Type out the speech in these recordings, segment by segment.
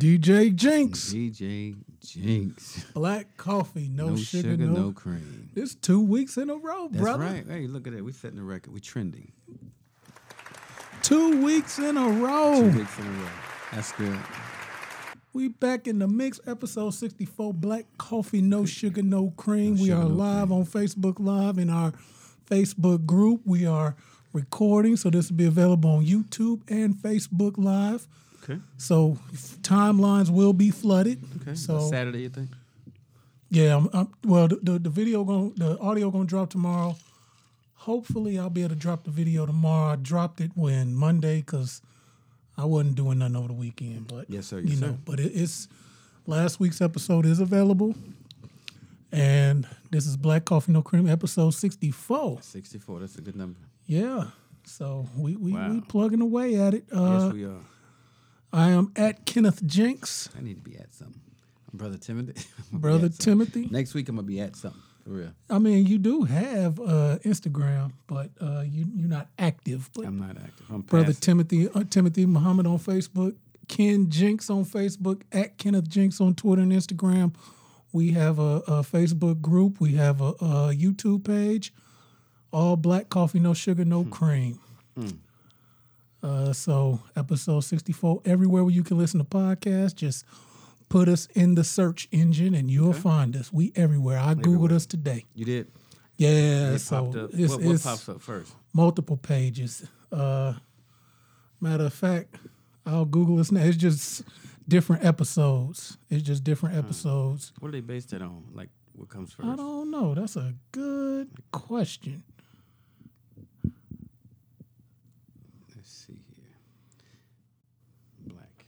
DJ Jinx. DJ Jinx. Black coffee, no, No, sugar, sugar, no. no cream. This two weeks in a row, That's brother. right. Hey, look at that. We're setting the record. We're trending. Two weeks in a row. Two weeks in a row. That's good. We back in the mix, episode 64, Black Coffee, No Sugar, No Cream. we sugar, are no live on Facebook Live in our Facebook group. We are recording, so this will be available on YouTube and Facebook Live. Okay. So timelines will be flooded. Okay. So Saturday, you think? yeah, I'm, I'm, well, the, the, the video going, the audio gonna drop tomorrow. Hopefully, I'll be able to drop the video tomorrow. I dropped it when Monday because I wasn't doing nothing over the weekend. But Yes, sir. you Yes, know, sir. but it, it's last week's episode is available, and this is Black Coffee No Cream episode sixty four. 64. That's a good number. Yeah, so we we, we plugging away at it. Uh, yes, we are. I am at Kenneth Jenks, I need to be at something. Brother Timothy. I'm gonna brother. Timothy. Next week, I'm going to be at something. For real. I mean, you do have uh, Instagram, but uh, you you're not active. But I'm not active. I'm brother. Timothy uh, Timothy Muhammad on Facebook, Ken Jinks on Facebook, at Kenneth Jinks on Twitter and Instagram. We have a, a Facebook group. We have a, a YouTube page. All black coffee, no sugar, no cream. Uh, so episode sixty four, everywhere where you can listen to podcasts, just put us in the search engine and you'll find us. We everywhere. I googled us today. You did? Yeah, It so it's, what, what it's pops up first? multiple pages. Uh, matter of fact, I'll Google this now. It's just different episodes. It's just different episodes. What are they based it on? Like, what comes first? I don't know. That's a good question. Let's see here. Black.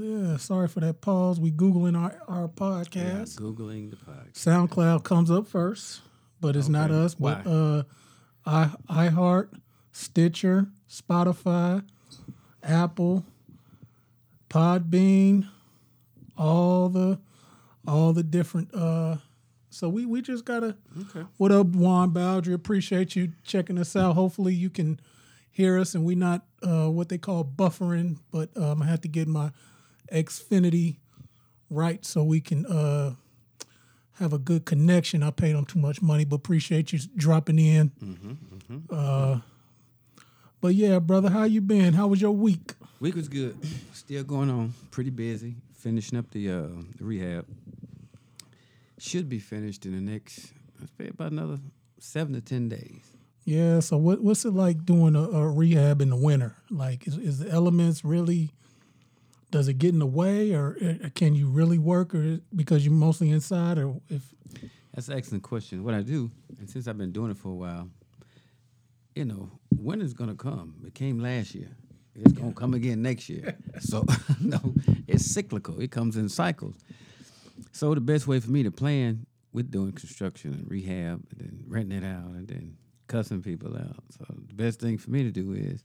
Yeah, sorry for that pause. We googling our our podcast. Yeah. Googling the podcast. SoundCloud comes up first, but it's not Okay. us. But Why? uh, i iHeart, Stitcher, Spotify, Apple, Podbean, all the all the different. Uh, so we we just gotta. Okay. What up, Juan Baldry? Appreciate you checking us out. Hopefully you can hear us and we not uh, what they call buffering, but um, I have to get my Xfinity right so we can uh, have a good connection. I paid them too much money, but appreciate you dropping in. Uh, but yeah, brother, how you been? How was your week? Week was good. Still going on. Pretty busy. Finishing up the, uh, the rehab. Should be finished in the next, about another seven to 10 days. Yeah, so what what's it like doing a, a rehab in the winter? Like, is, is the elements really? Does it get in the way, or uh, can you really work, or because you're mostly inside, or if That's an excellent question. What I do, and since I've been doing it for a while, you know, winter's gonna come. It came last year. It's gonna come again next year. So no, it's cyclical. It comes in cycles. So the best way for me to plan with doing construction and rehab and then renting it out and then cussing people out. So the best thing for me to do is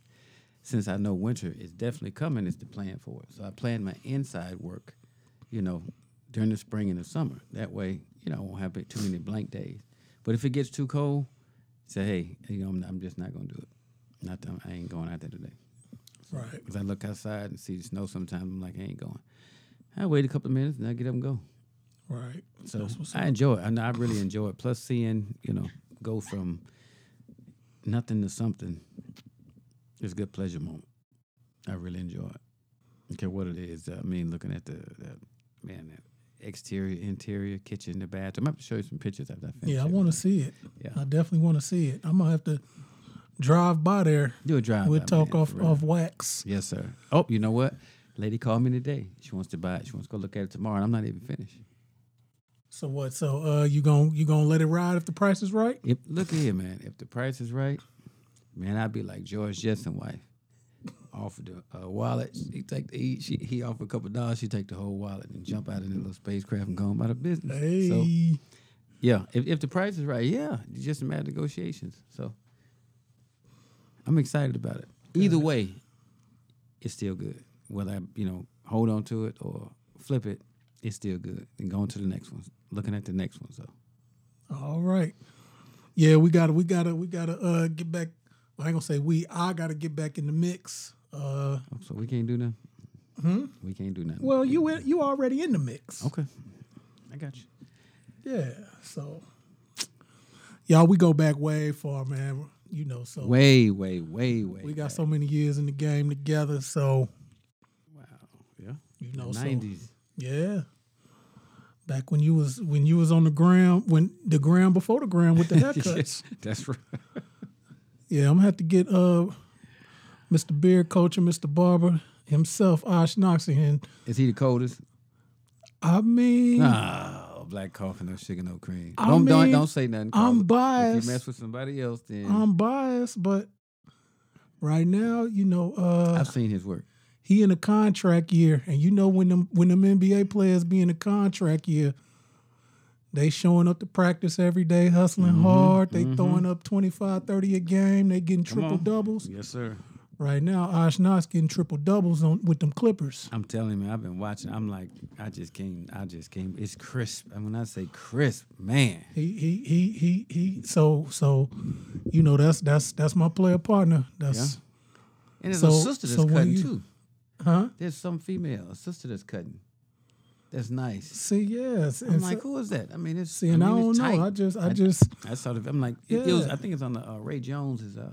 since I know winter is definitely coming, is to plan for it. So I plan my inside work, you know, during the spring and the summer. That way, you know, I won't have too many blank days. But if it gets too cold, say, hey, you know, I'm, I'm just not gonna do it. Not that I ain't going out there today. right? Because I look outside and see the snow sometimes, I'm like, I ain't going. I wait a couple of minutes and I get up and go. Right. So I enjoy it. I know I really enjoy it. Plus seeing, you know, go from nothing to something is a good pleasure moment. I really enjoy it. Don't care what it is. I mean, looking at the, the man, the exterior, interior, kitchen, the bathroom. I'm going to show you some pictures after I finish. Yeah, I want to see it. Yeah. I definitely want to see it. I'm gonna have to drive by there. do a drive. We'll talk man, off off wax. Yes, sir. Oh, you know what? Lady called me today. She wants to buy it. She wants to go look at it tomorrow, and I'm not even finished. So what? So uh, you gon' you gonna let it ride if the price is right? If, look here, man. If the price is right, man, I'd be like George Jetson wife. Offered a, a wallet. He take the he, she, he offered a couple dollars. She take the whole wallet and jump out in the little spacecraft and go on about her business. Hey, So yeah, if if the price is right, yeah, it's just a matter of negotiations. So I'm excited about it. Either way, it's still good. Whether I you know hold on to it or flip it, it's still good. And going to the next one, looking at the next one. So all right. Yeah, we gotta, we gotta, we gotta uh, get back. I ain't gonna say we. I gotta get back in the mix. Uh, So we can't do nothing. Hmm? We can't do nothing. well, you in- you already in the mix. okay, I got you. Yeah. So, y'all, we go back way far, man. You know, so Way, way, way, way. we got so many years in the game together. So, wow. Yeah. you know, so Nineties. yeah. Back when you was when you was on the ground, when the ground before the ground with the haircuts. That's right. Yeah, I'm gonna have to get uh Mr. Beard Coach and Mr. Barber himself, Osh Knox, in. Is he the coldest? I mean, Oh, black coffee, no sugar, no cream. I don't, don't don't say nothing. I'm Carla. If biased. you mess with somebody else, then I'm biased, but right now, you know, uh I've seen his work. he in a contract year, and you know when them when them NBA players be in a contract year, they showing up to practice every day, hustling Mm-hmm, hard. They throwing up 25, 30 a game. They getting triple doubles. Yes, sir. Right now, Knox getting triple doubles on with them Clippers. I'm telling you, I've been watching. I'm like, I just came. I just came. It's crisp. And when I say crisp, man, He he he he he. So so, you know that's that's that's my player partner. That's and there's So- a sister that's so cutting you- too. huh. There's some female, a sister that's cutting. That's nice. See, yes. I'm like, who is that? I mean, it's. see, and I, don't know. I just I just I sort of. I'm like, it, it was. I think it's on the uh, Ray Jones's uh,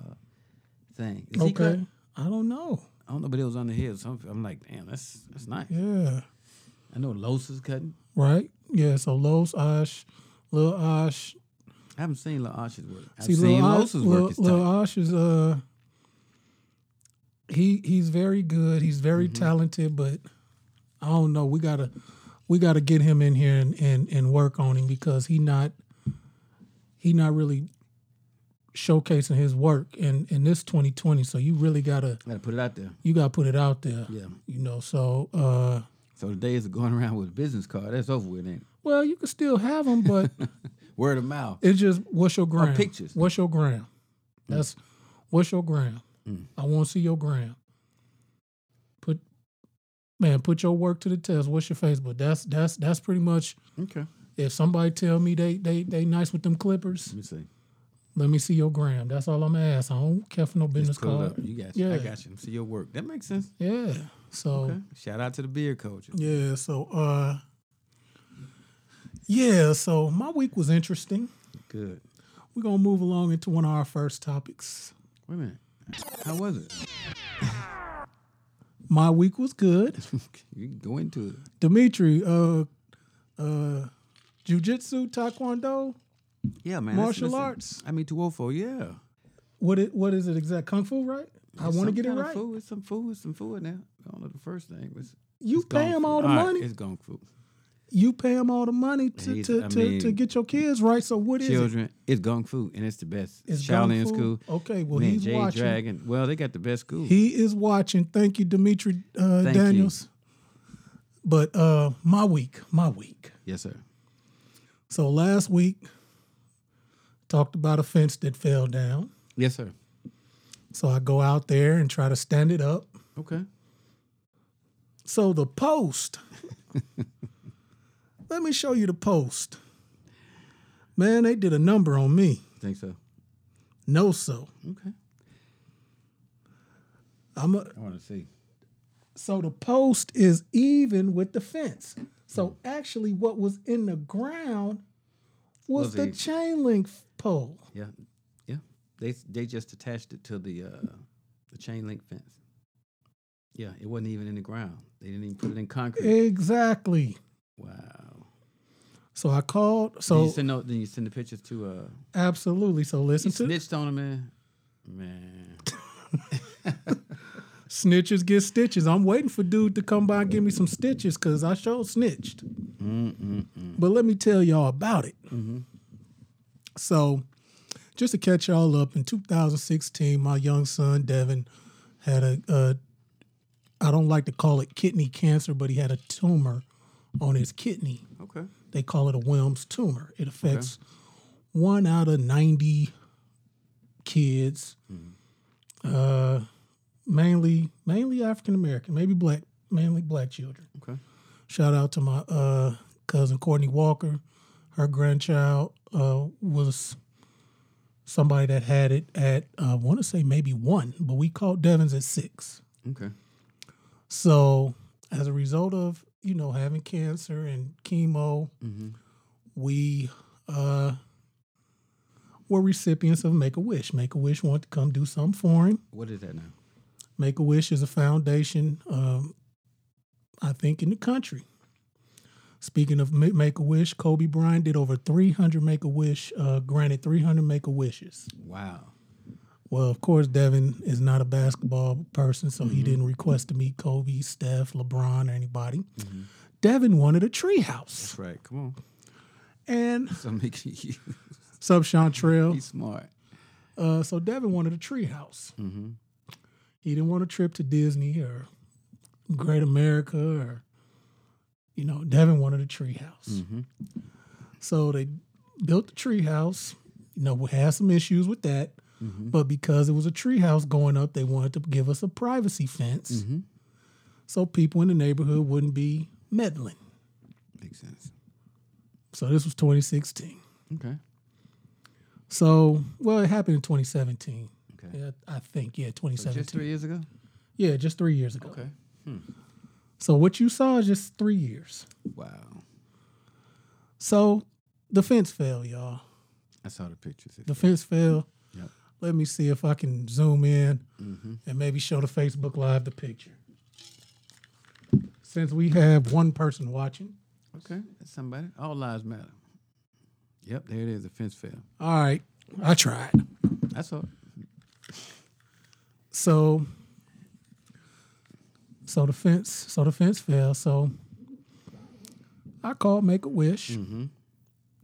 thing. Is okay. I don't know. I don't know, but it was on the hill. So I'm, I'm like, damn, that's that's nice. Yeah. I know Los is cutting. Right. Yeah. So Los Osh, Lil Osh. I haven't seen La Ash's work. I've See, seen Lil work. Lil, Lil. Osh is uh. He he's very good. He's very Mm-hmm. talented, but I don't know. We gotta we gotta get him in here and, and, and work on him because he not he not really showcasing his work in, in this 2020. So you really gotta Gotta put it out there. you gotta put it out there. Yeah. You know. So uh, So the days of going around with a business card, that's over with, ain't it? well, you can still have them, but Word of mouth. it's just what's your gram? pictures. What's your gram? That's what's your gram? Mm. I want to see your gram. Put man, put your work to the test. What's your Facebook? That's that's that's pretty much. Okay. If somebody tell me they they they nice with them clippers, Let me see. let me see your gram. That's all I'm gonna ask. I don't care for no business Just pull it card. up. You got you. I got you. See your work. That makes sense. Yeah. So Okay. Shout out to the Beard Coach. yeah. So uh. Yeah. So my week was interesting. Good. We're gonna move along into one of our first topics. Wait a minute. How was it? My week was good. you can go into it. Dimitri, uh, uh, jujitsu, taekwondo. Yeah, man. Martial listen, arts. I mean, 204, yeah. What it? What is it exact? Kung fu, right? I want to get it right. Food. It's some food. It's some food now. I don't know the first thing. It's, You pay him all the right, money. It's gong fu. You pay them all the money to to, to, mean, to get your kids right. So what is it? It's gung fu, and it's the best. It's Shaolin school. Okay, well Man, he's Jade watching. Dragon. Well, they got the best school. He is watching. Thank you, Dimitri uh, Thank you. Daniels. But uh, my week, my week. yes, sir. So last week, talked about a fence that fell down. Yes, sir. So I go out there and try to stand it up. Okay. So the post. let me show you the post. Man, they did a number on me. Think so. No, so Okay. I'm a, I want to see. so the post is even with the fence. So actually, what was in the ground was, Was the it- chain link pole. Yeah, yeah. They they just attached it to the uh, the chain link fence. Yeah, it wasn't even in the ground. They didn't even put it in concrete. Exactly. wow. So I called. Then So you send no, then you send the pictures to uh. absolutely. So listen You to snitched on him, man. Man. snitches get stitches. I'm waiting for dude to come by and give me some stitches because I sure snitched. Mm-mm-mm. But let me tell y'all about it. So, just to catch y'all up, in 2016, my young son Devin had a, a I don't like to call it kidney cancer, but he had a tumor on his kidney. Okay. They call it a Wilms tumor. It affects one out of 90 kids, uh, mainly mainly African American, maybe black, mainly black children. Okay. Shout out to my uh, cousin Courtney Walker. Her grandchild uh, was somebody that had it at I want to say maybe one, but we caught Devin's at six. Okay. So as a result of you know having cancer and chemo, we uh, were recipients of Make a Wish. Make a Wish wanted to come do something for him. What is that now? Make a Wish is a foundation, um, I think, in the country. Speaking of Make a Wish, Kobe Bryant did over 300 Make a Wish, uh, granted 300 Make a Wishes. Wow. Well, of course, Devin is not a basketball person, so he mm-hmm. didn't request to meet Kobe, Steph, LeBron, or anybody. Mm-hmm. Devin wanted a treehouse. That's right. Come on. And So make you. sub Chantrell. He's smart. Uh, so Devin wanted a treehouse. Mm-hmm. He didn't want a trip to Disney or Great America or, you know, Devin wanted a treehouse. So they built the treehouse. You know, we had some issues with that, Mm-hmm. but because it was a treehouse going up, they wanted to give us a privacy fence, mm-hmm. so people in the neighborhood wouldn't be meddling. Makes sense. So this was 2016. Okay. So well, it happened in 2017. Okay. Yeah, I think yeah, So 2017. just three years ago. Yeah, just three years ago. Okay. Hmm. So what you saw is just three years. Wow. So the fence fell, y'all. I saw the pictures. The fence fell. Let me see if I can zoom in mm-hmm. and maybe show the Facebook Live the picture. Since we have one person watching. Okay. That's somebody. All lives matter. Yep. There it is. The fence fell. All right, I tried. That's all. So, so the fence, so the fence fell. So I called Make a Wish, mm-hmm.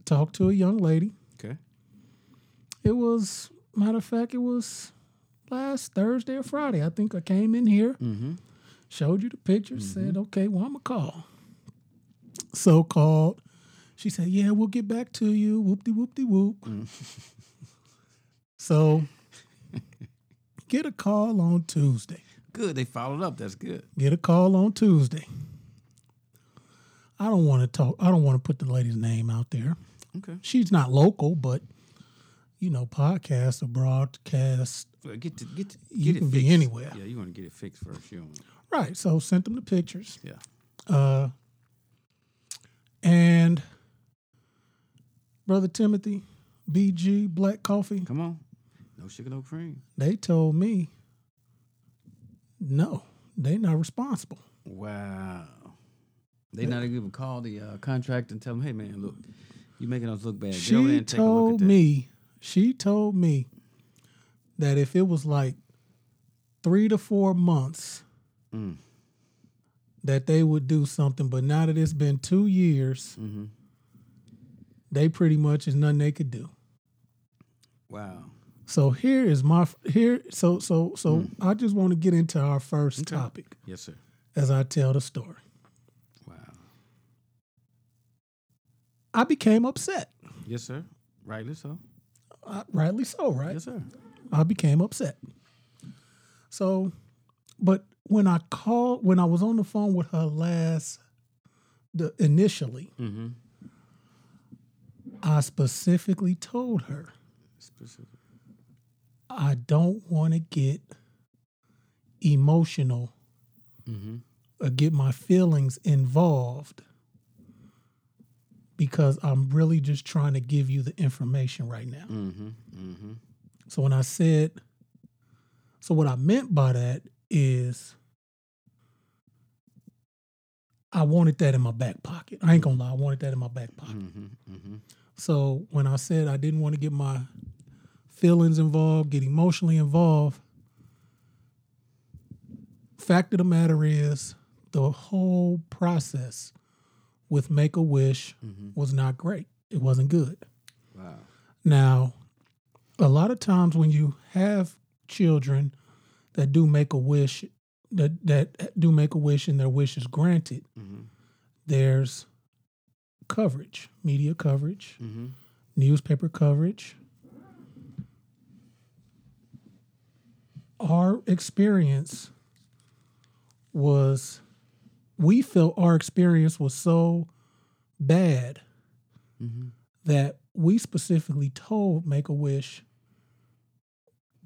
talked to a young lady. Okay. It was matter of fact, it was last Thursday or Friday. I think I came in here, mm-hmm. showed you the pictures, mm-hmm. said, "Okay, well I'm gonna call." So called. She said, "Yeah, we'll get back to you." Whoop de whoop de whoop. so get a call on Tuesday. Good. They followed up. That's good. Get a call on Tuesday. I don't want to talk. I don't want to put the lady's name out there. Okay. She's not local, but you know, podcasts or broadcast. Get to get to, You get it can be fixed. anywhere. Yeah, you want to get it fixed first. You don't. Right. So sent them the pictures. Yeah. Uh, and brother Timothy, BG Black Coffee, Come on. No sugar, no cream. they told me, no, they not responsible. Wow. They not even call the uh, contract and tell them, hey man, look, you making us look bad. Get over there She and take a look at told that. me, she told me that if it was like three to four months, Mm. that they would do something. But now that it's been two years, Mm-hmm. they pretty much is nothing they could do. Wow. So here is my here. So so so I just want to get into our first. Okay. topic Yes, sir. as I tell the story. Wow. I became upset, Yes, sir. Rightly so. Uh, rightly so, right? Yes, sir. I became upset. So, but when I called, when I was on the phone with her last, the initially, Mm-hmm. I specifically told her Specific. I don't want to get emotional Mm-hmm. or get my feelings involved because I'm really just trying to give you the information right now. Mm-hmm. Mm-hmm. So when I said, so what I meant by that is I wanted that in my back pocket. I ain't gonna lie, I wanted that in my back pocket. Mm-hmm. Mm-hmm. So when I said I didn't want to get my feelings involved, get emotionally involved, fact of the matter is the whole process with Make a Wish was not great. It wasn't good. Wow. Now, a lot of times when you have children that do make a wish, that that do make a wish and their wish is granted, Mm-hmm. there's coverage, media coverage, Mm-hmm. newspaper coverage. Our experience was, we felt our experience was so bad Mm-hmm. that we specifically told Make a Wish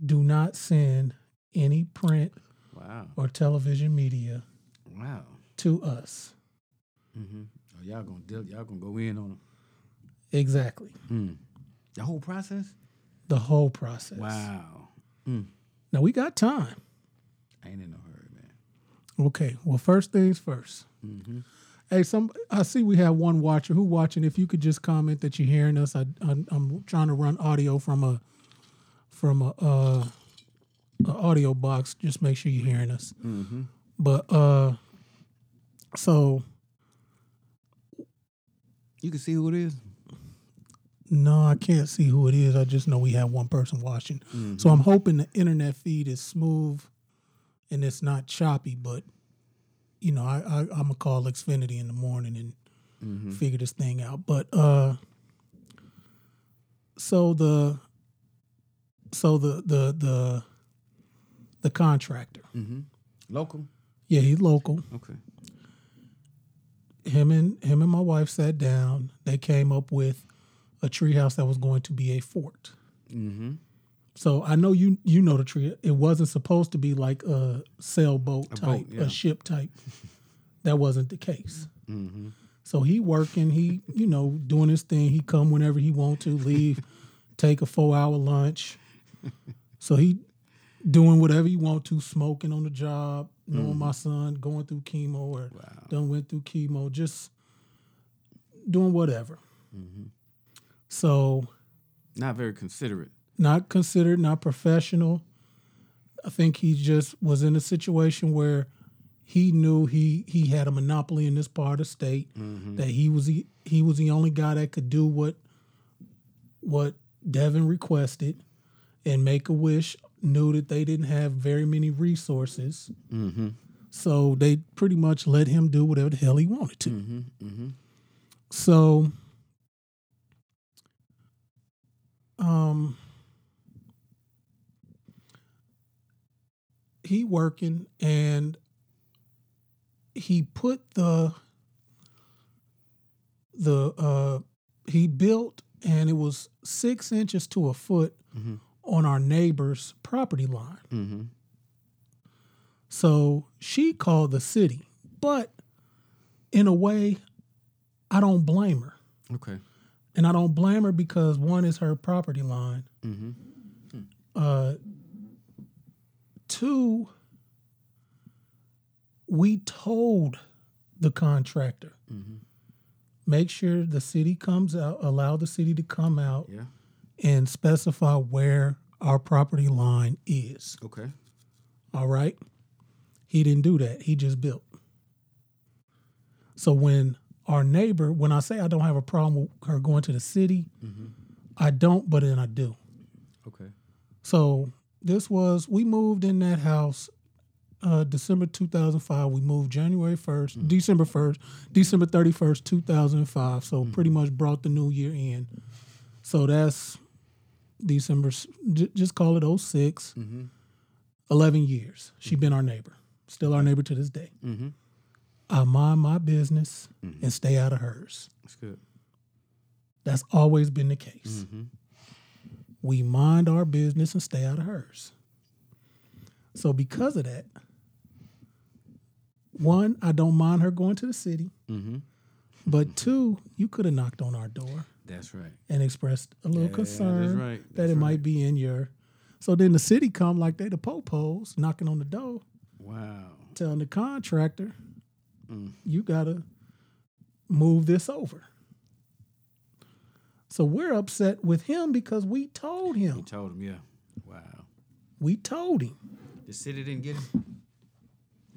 do not send any print Wow. or television media Wow. to us. Mm-hmm. Oh, y'all gonna deal, y'all gonna go in on them. Exactly. Mm. The whole process. The whole process. Wow. Mm. Now we got time. I ain't in no hurry, man. Okay. Well, first things 1st Mm-hmm. Hey, some I see we have one watcher who watching. If you could just comment that you're hearing us, I, I I'm trying to run audio from a from a, uh, a audio box. Just make sure you're hearing us. Mm-hmm. But uh, so You can see who it is. no, I can't see who it is. I just know we have one person watching. So I'm hoping the internet feed is smooth and it's not choppy. But you know, I, I I'm gonna call Xfinity in the morning and Mm-hmm. figure this thing out. But uh, so the so the the the the contractor, Mm-hmm. Local. yeah, he's local. Okay. him and him and my wife sat down. They came up with a treehouse that was going to be a fort. Mm-hmm. So I know you you know the tree. It wasn't supposed to be like a sailboat A type, boat, yeah. a ship type. that wasn't the case. Mm-hmm. So he working, he you know doing his thing. He come whenever he want to, leave, take a four hour lunch. So he doing whatever he want to, smoking on the job, knowing my son going through chemo or Wow. done went through chemo, just doing whatever. So Not very considerate. Not considered, not professional. I think he just was in a situation where he knew he he had a monopoly in this part of state. That he was the he was the only guy that could do what what Devin requested, and Make a Wish knew that they didn't have very many resources. Mm-hmm. So they pretty much let him do whatever the hell he wanted to. Mm-hmm. Mm-hmm. So, um, he working and he put the the uh he built and it was six inches to a foot Mhm. on our neighbor's property line. Mm-hmm. So she called the city, but in a way, I don't blame her. Okay. And I don't blame her because one is her property line. Mm-hmm. Uh, two, we told the contractor Mm-hmm. make sure the city comes out, allow the city to come out Yeah. and specify where our property line is. Okay. All right. He didn't do that. He just built. So when our neighbor, when I say I don't have a problem with her going to the city, I don't, but then I do. Okay. So this was we moved in that house uh, December 2005. We moved January 1st, December 1st, December 31st, 2005. So pretty much brought the new year in. So that's December, j- just call it 6 Mm-hmm. 11 years. She been our neighbor, still our neighbor to this day. Mm-hmm. I mind my business and stay out of hers. That's good. That's always been the case. We mind our business and stay out of hers. So because of that, one, I don't mind her going to the city. Mm-hmm. But two, you could have knocked on our door That's right. and expressed a little Yeah, that's concern right. that it right. might be in your. So then the city come like they the popos knocking on the door, Wow. telling the contractor, Mm. you gotta move this over. So we're upset with him because we told him. We told him, yeah. Wow. We told him. The city didn't get him?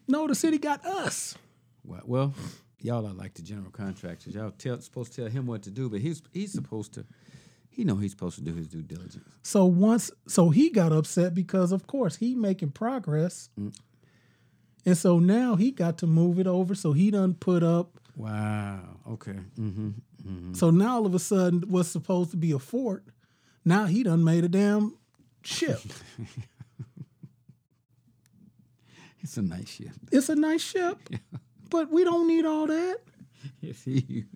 No, the city got us. Well, well, y'all are like the general contractors. Y'all tell supposed to tell him what to do, but he's he's supposed to. He know he's supposed to do his due diligence. So once, so he got upset because, of course, he making progress, mm. and so now he got to move it over. So he done put up. Wow. Okay. Mm-hmm. Mm-hmm. So now all of a sudden, what's supposed to be a fort, now he done made a damn ship. It's a nice ship. it's a nice ship, but we don't need all that. It's huge.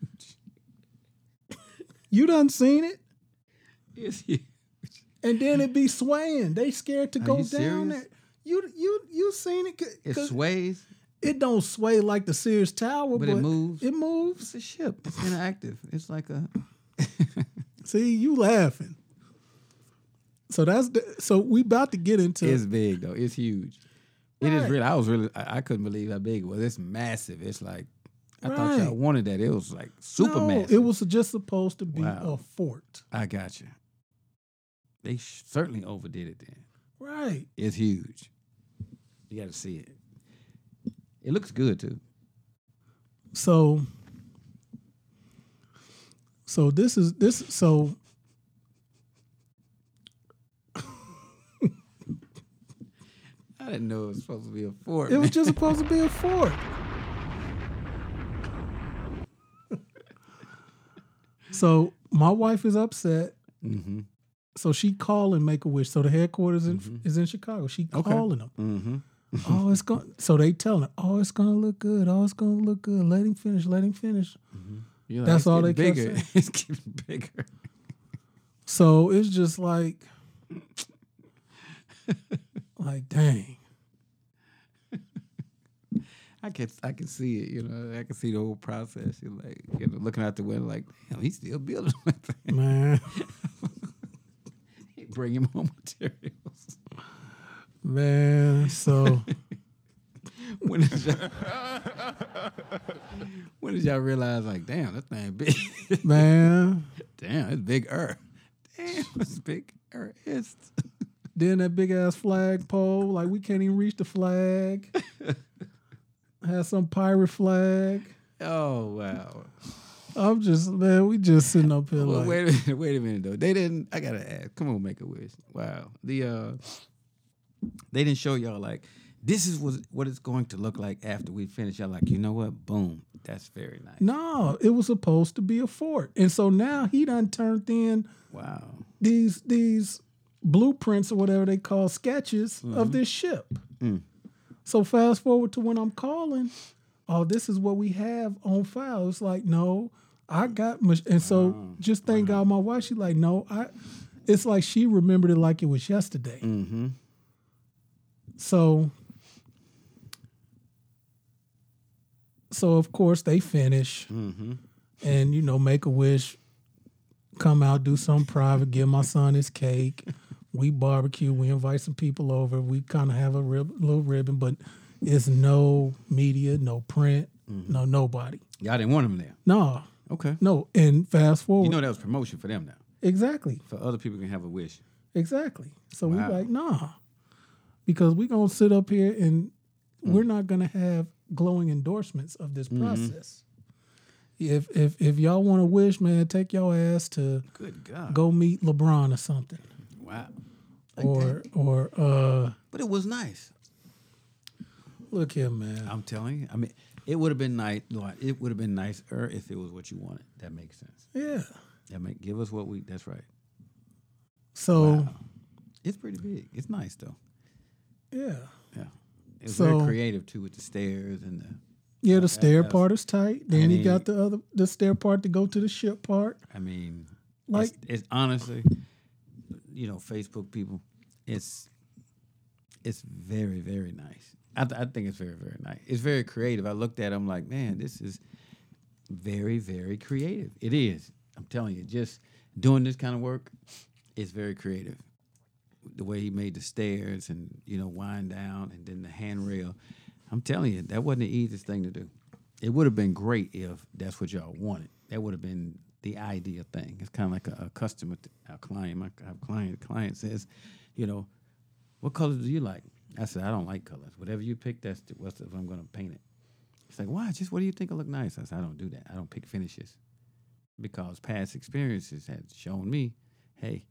You done seen it? It's huge. and then it be swaying. They scared to Are go down serious? there. You you you seen it? It sways. It don't sway like the Sears Tower, But but, it moves? It moves. It's a ship. It's interactive. It's like a. See, you laughing. So that's the, so we about to get into It's big though. It's huge. It is Right. really. I was really. I, I couldn't believe how big it was. It's massive. It's like. I thought y'all wanted that. It was like super no, massive. It was just supposed to be Wow. a fort. I got you. They sh- certainly overdid it. Then Right. it's huge. You got to see it. It looks good too. So so this is this so I didn't know it was supposed to be a fort. it was just supposed to be a fort. so my wife is upset. Mhm. So she calling Make a Wish. So the headquarters in, is in Chicago. She Okay. calling them. Mhm. Oh, it's going. So they telling him, oh, it's gonna look good. Oh, it's gonna look good. Let him finish. Let him finish. Mm-hmm. You're That's all they kept bigger. saying. it's getting bigger. So it's just like, like, dang. I can I can see it. You know, I can see the whole process. You're like, you know, looking out the window, like, damn, he's still building. That thing. Man, Bringing more materials. Man. So when did y'all, when did y'all realize, like, damn, that thing big? man, damn, it's bigger. Damn, it's bigger. It's then that big ass flag pole, like we can't even reach the flag. Has some pirate flag. oh wow. I'm just man, we just sitting up here Well, like, wait a minute, wait a minute though. They didn't. I gotta ask. Come on, make a wish. Wow. The uh, they didn't show y'all like this is what what it's going to look like after we finish. Y'all like, you know what? Boom. That's very nice. no, it was supposed to be a fort, and so now he done turned in Wow. these these blueprints or whatever they call sketches of this ship. Mm. So fast forward to when I'm calling, oh, this is what we have on file. It's like, no, I got, much and so just thank God my wife. she like, no, I. It's like she remembered it like it was yesterday. Mm-hmm. So, so of course they finish, Mm-hmm. and you know, make a wish, come out, do something private, give my son his cake. We barbecue, we invite some people over. We kind of have a rib, little ribbon, but it's no media, no print, no nobody. Y'all didn't want them there. No, Okay. no. And fast forward, You know that was promotion for them now. exactly, For other people can have a wish. exactly. So we Wow. like, nah, because we're gonna sit up here and we're not gonna have glowing endorsements of this process. If if if y'all want to wish, man, take your ass to Good God. go meet LeBron or something, Wow. Like or that. or uh, But it was nice. look here, man. I'm telling you. I mean, it would have been nice. Lord, It would have been nicer if it was what you wanted. That makes sense. Yeah. That make give us what we. That's right. So Wow. It's pretty big. It's nice though. Yeah, Yeah. It's So- very creative too with the stairs and the. yeah. The uh, stair that's- part is tight. Then mean- got the other the stair part to go to the ship part. I mean, Like- it's, it's honestly, you know, Facebook people. It's it's very very nice. I, th- I think it's very very nice. It's very creative. I looked at. it, I'm like, man, this is very very creative. It is. I'm telling you, just doing this kind of work is very creative. The way he made the stairs and you know wind down and then the handrail. I'm telling you, that wasn't the easiest thing to do. It would have been great if that's what y'all wanted. That would have been the ideal thing. It's kind of like a, a customer, a client. My client, client says, you know, what colors do you like? I said, I don't like colors. Whatever you pick, that's the, what's if I'm going to paint it. It's like, why? Just what do you think will look nice? I said, I don't do that. I don't pick finishes because past experiences had shown me, hey,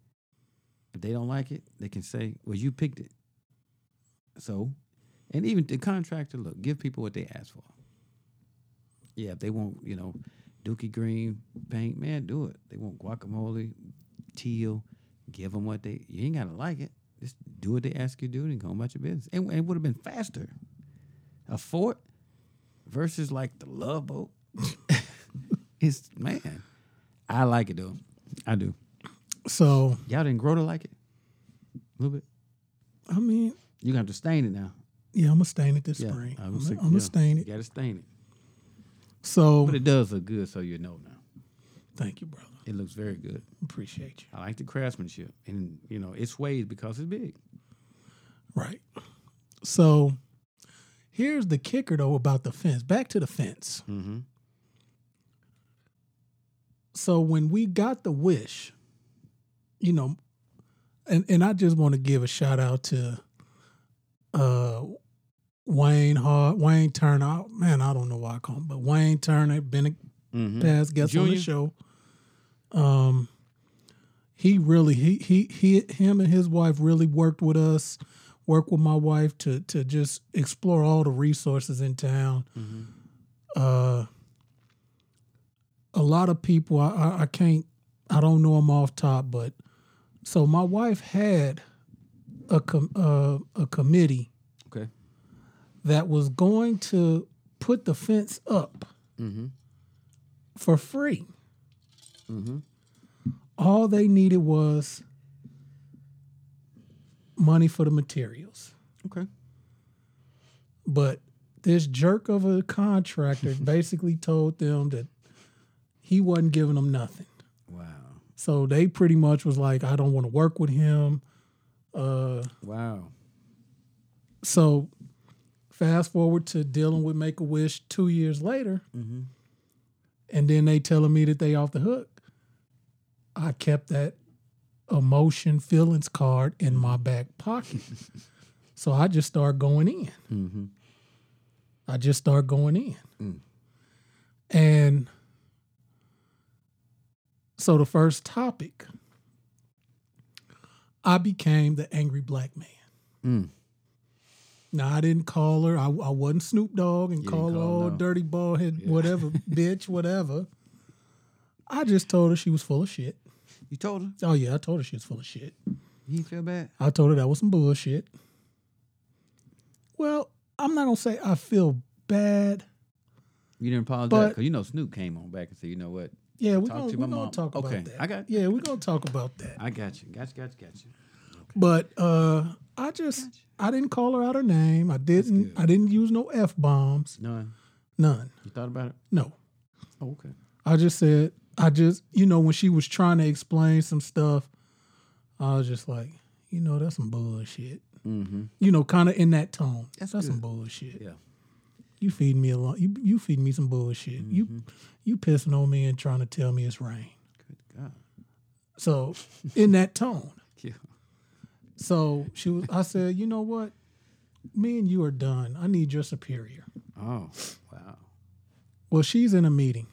if they don't like it, they can say, well, you picked it. So, and even the contractor, look, give people what they ask for. Yeah, if they want, you know, dookie green paint, man, do it. They want guacamole, teal, give them what they, you ain't got to like it. Just do what they ask you to do and go about your business. And, and it would have been faster. A fort versus like the love boat. it's, man, I like it though. I do. So Y'all didn't grow to like it? A little bit. I mean, You gonna have to stain it now. yeah, I'm gonna stain it this Yeah, spring. I'm, I'm gonna yeah. stain You it. gotta stain it. So But it does look good, so you know now. thank you, brother. It looks very good. Appreciate you. I like the craftsmanship, and you know it sways because it's big. Right. So here's the kicker though about the fence. Back to the fence. Mm-hmm. So when we got the wish, you know, and, and I just want to give a shout out to uh Wayne Hart, Wayne Turner. Man, I don't know why I call him, but Wayne Turner, been a Mm-hmm. past guest on the show. Um, he really he he he him and his wife really worked with us, worked with my wife to to just explore all the resources in town. Mm-hmm. Uh, a lot of people I, I I can't I don't know them off top, but so my wife had a com, uh, a committee Okay. that was going to put the fence up Mm-hmm. for free. Mm-hmm. all they needed was money for the materials. Okay. But this jerk of a contractor basically told them that he wasn't giving them nothing. Wow. So they pretty much was like, I don't want to work with him. Uh, Wow. so fast forward to dealing with Make a Wish two years later, Mm-hmm. and then they telling me that they off the hook. I kept that emotion feelings card in my back pocket. so I just start going in. Mm-hmm. I just start going in. Mm. And so the first topic, I became the angry black man. Mm. Now I didn't call her. I, I wasn't Snoop Dogg and You call her call, old no. dirty bald head, whatever, bitch, whatever. I just told her she was full of shit. You told her Oh yeah, I told her she was full of shit. you feel bad. I told her that was some bullshit. Well, I'm not gonna say I feel bad. You didn't apologize because you know Snoop came on back and said, you know what? Yeah, we're gonna, to we my gonna mom. talk Okay, about that. I got- Yeah, we're gonna talk about that. I got you. Got you. Got you. Got you. But uh I just I didn't call her out her name. I didn't. I didn't use no F bombs. No, None. you thought about it. No. Oh, okay. I just said, I just, you know, when she was trying to explain some stuff, I was just like, you know, that's some bullshit. Mm-hmm. You know, kind of in that tone. That's That's, some bullshit. Yeah. You feed me a lot. You you feed me some bullshit. Mm-hmm. You you pissing on me and trying to tell me it's rain. Good God. So in that tone. Yeah. So she was. I said, you know what? Me and you are done. I need your superior. Oh, wow. Well, she's in a meeting.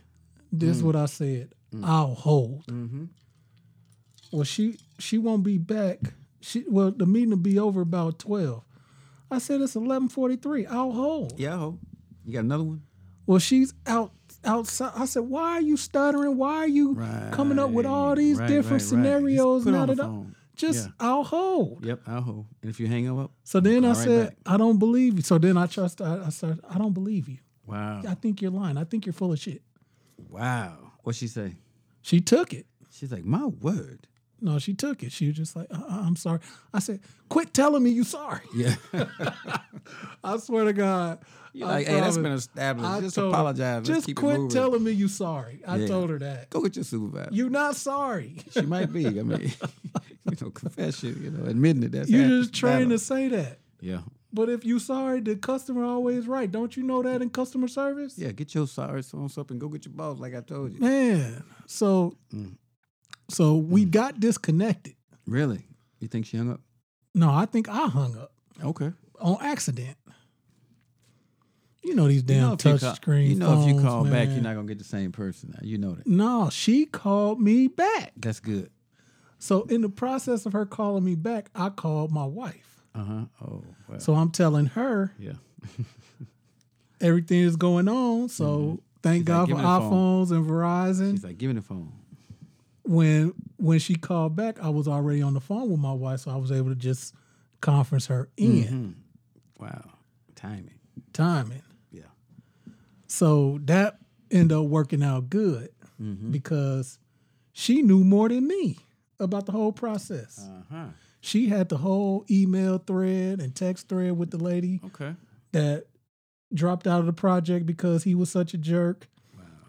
This is what I said. I'll hold. Mm-hmm. Well, she she won't be back. She well, the meeting will be over about twelve. I said it's eleven forty three. I'll hold. Yeah. ho. You got another one? Well, she's out outside. I said, why are you stuttering? Why are you coming up with all these right, different right, right. scenarios? Not at all. Just Yeah. I'll hold. Yep. I'll hold. And if you hang up, So then I right said, back. I don't believe you. So then I trust. I, I said, I don't believe you. wow. I think you're lying. I think you're full of shit. Wow. What she say? She took it. She's like, my word. No, she took it. She was just like, uh, uh, I'm sorry. I said, quit telling me you sorry. Yeah. I swear to God. You're like, hey, that's been established. I Just apologize. Just quit telling me you sorry. I Yeah. told her that. Go get your supervisor. You're not sorry. she might be. I mean, you know, confession. You know, admitting it. That's You're just trying to say that. Yeah. But if you sorry, the customer always right. Don't you know that in customer service? Yeah. Get your sorry songs up and go get your boss, like I told you. Man. So Mm. So we got disconnected. Really? You think she hung up? No, I think I hung up Okay. on accident. You know these damn if you touch call- screen. You know, if you phones, call back, you're not gonna get the same person. Now. You know that. No, she called me back. That's good. So in the process of her calling me back, I called my wife. Uh huh. Oh. So I'm telling her yeah. everything is going on. So thank Mm-hmm. She's like, God "Give for me the phone." iPhones and Verizon. She's like, give me the phone. When when she called back, I was already on the phone with my wife, so I was able to just conference her in Mhm. Wow. Timing. timing. Yeah. So that ended up working out good Mm-hmm. because she knew more than me about the whole process. Uh huh. She had the whole email thread and text thread with the lady Okay. that dropped out of the project because he was such a jerk.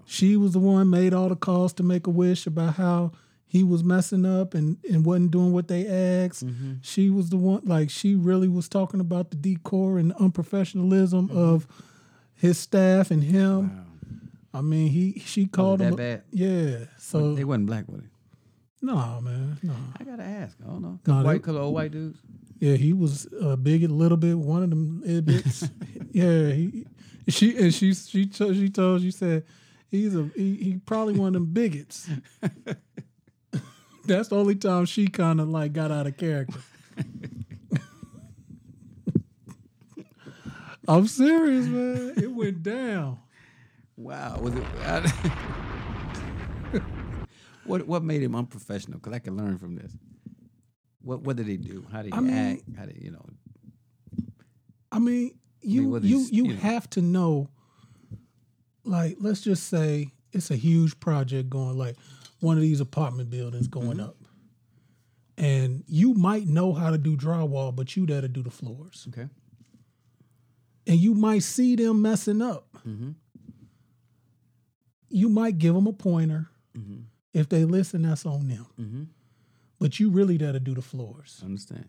She was the one made all the calls to make a wish about how he was messing up and, and wasn't doing what they asked. Mm-hmm. She was the one like she really was talking about the decor and the unprofessionalism mm-hmm. of his staff and him. Wow. I mean, he she called that him. bad? Yeah. So They wasn't black, were they? no, man, no. I gotta ask. I don't know. No, white color, old white dudes. Yeah, he was a big a little bit. One of them bits. yeah, he she and she she told she told she said he's a he, he probably one of them bigots. That's the only time she kind of like got out of character. I'm serious, man. It went down. Wow. Was it? I- what What made him unprofessional? Because I can learn from this. What What did he do? How did he I mean- act? How did you know? I mean, you what you is- you you know. have to know. Like, let's just say it's a huge project going, like one of these apartment buildings going mm-hmm. up, and you might know how to do drywall, but you there to do the floors, Okay. and you might see them messing up. Mm-hmm. You might give them a pointer. Mm-hmm. If they listen, that's on them. Mm-hmm. But you really there to do the floors. Understand.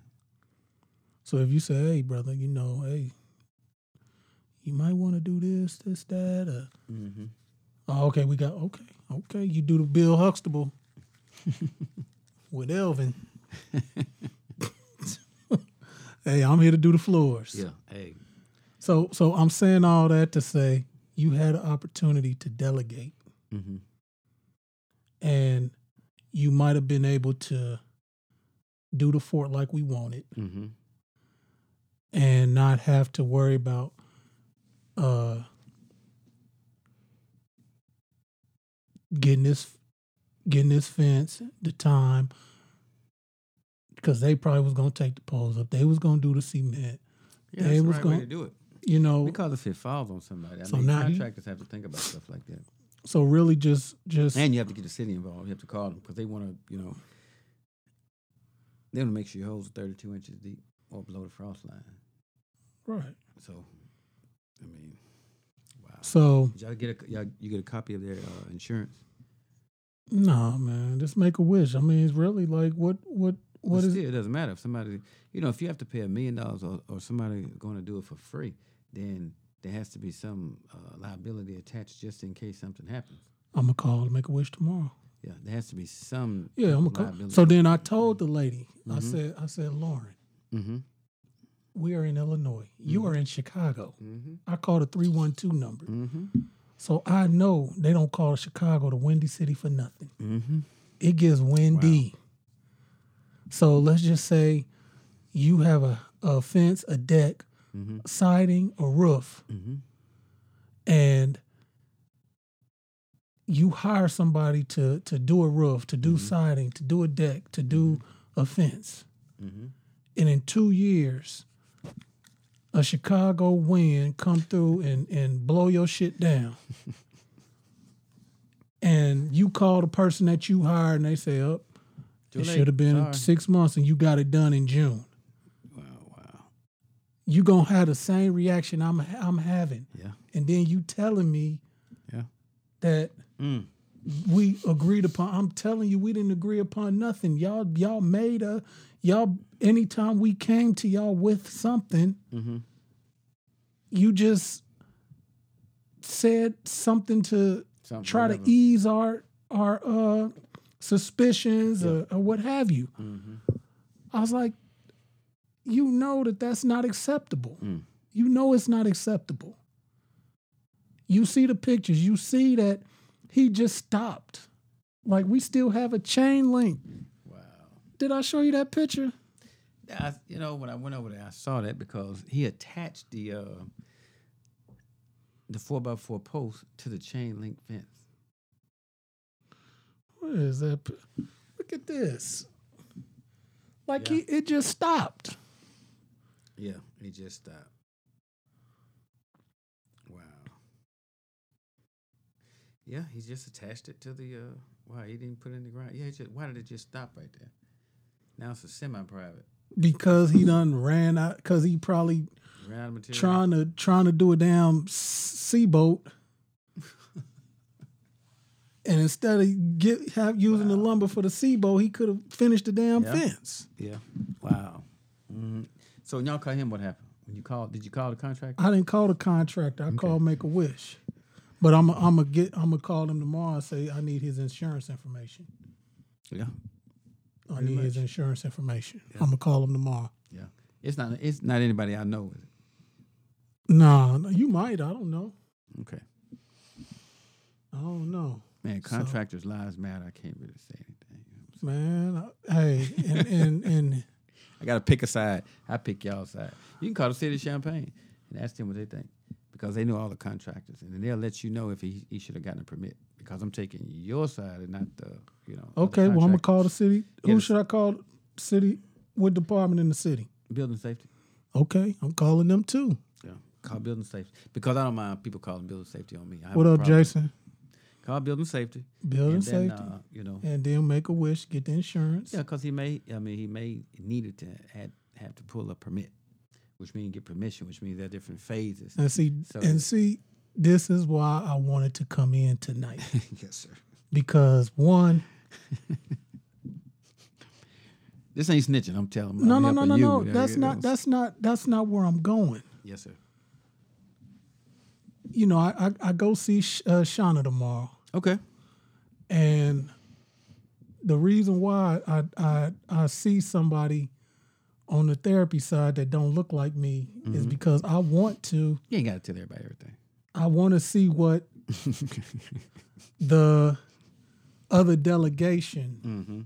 So if you say, "Hey, brother, you know, hey, you might want to do this, this, that," or Mm-hmm. oh, okay, we got okay, okay, you do the Bill Huxtable with Elvin. hey, I'm here to do the floors. Yeah. Hey. So, so I'm saying all that to say you had an opportunity to delegate, Mm-hmm. and you might have been able to do the fort like we wanted. Mm-hmm. and not have to worry about getting this getting this fence the time because they probably was gonna take the poles up they was gonna do the cement Yeah, They that's the was right gon- way to do it. you know Because if it falls on somebody, I So mean, now he- contractors have to think about stuff like that. so really just just And you have to get the city involved. You have to call them because they want to, you know, they want to make sure your holes are 32 inches deep or below the frost line. right So, I mean, wow. So y'all get a y'all, you get a copy of their uh, insurance? no man just make a wish i mean it's really like what what What is still, it doesn't matter if somebody, you know, if you have to pay a million dollars or, or somebody going to do it for free, then there has to be some uh, liability attached just in case something happens. i'm gonna call to make a wish tomorrow Yeah, there has to be some. yeah i'm gonna call so then i told the lady i said i said lauren mm-hmm. We are in Illinois. You are in Chicago. Mm-hmm. I called a 312 number. Mm-hmm. So I know they don't call Chicago the Windy City for nothing. Mm-hmm. It gets windy. So let's just say you have a, a fence, a deck, Mm-hmm. siding, a roof, Mm-hmm. and you hire somebody to to do a roof, to do siding, to do a deck, to do a fence. Mm-hmm. and in two years, a Chicago wind come through and, and blow your shit down. and you call the person that you hired and they say, oh, it should have been Sorry. six months and you got it done in June. Wow, wow. You gonna have the same reaction I'm I'm having. Yeah. And then you telling me Yeah. that Mm. we agreed upon. I'm telling you, we didn't agree upon nothing. Y'all, y'all made a y'all. Anytime we came to y'all with something, Mm-hmm. you just said something to Something, try whatever. to ease our our uh, suspicions or, or what have you. Mm-hmm. I was like, you know that that's not acceptable. Mm. You know it's not acceptable. You see the pictures. You see that he just stopped. Like we still have a chain link. Did I show you that picture? I, you know, when I went over there, I saw that because he attached the uh, the four by four post to the chain link fence. What is that? Look at this. Like Yeah. he, it just stopped. Yeah, he just stopped. Wow. Yeah, he just attached it to the. Uh, wow, he didn't put it in the ground. Yeah, just, why did it just stop right there? Now it's a semi-private. because he done ran out because he probably Ran out of material. trying to trying to do a damn sea boat. And instead of get have using the lumber for the sea boat, he could have finished the damn Yeah. fence. Yeah. Wow. hmm So when y'all call him, what happened? When you called, did you call the contractor? I didn't call the contractor. I called Make a Wish, but I'm I'm gonna get I'm gonna call him tomorrow and say I need his insurance information. Yeah. I need his insurance information. I'm gonna call him tomorrow. Yeah. It's not. It's not anybody I know. Is it? Nah, no, you might. I don't know. Okay. I don't know, Man, contractors' lives matter. I can't really say anything. man. I- Hey, and and and I got to pick a side. I pick y'all side. You can call the city of Champaign and ask them what they think because they know all the contractors and then they'll let you know if he, he should have gotten a permit because I'm taking your side and not the you know. okay. Well, I'm gonna call the city. Yeah, Who should I call? City. What department in the city? building safety. Okay, I'm calling them too. Yeah, call building safety because I don't mind people calling building safety on me. What up. Jason? Call building safety. Building and then, safety, Uh, you know, and then make a wish, get the insurance. yeah, because he may. I mean, he may needed to had have to pull a permit, which means get permission, which means there are different phases. And see, So- and see, this is why I wanted to come in tonight yes, sir. because one, This ain't snitching. I'm telling. no, I'm no, no, no, you. no, that's not, that's not, that's not where I'm going. Yes, sir. You know, I I, I go see Sh- uh, Shauna tomorrow, Okay. and the reason why I I I see somebody on the therapy side that don't look like me is Mm-hmm. because I want to You ain't got to tell everybody everything. I want to see what the other delegation. Mm-hmm.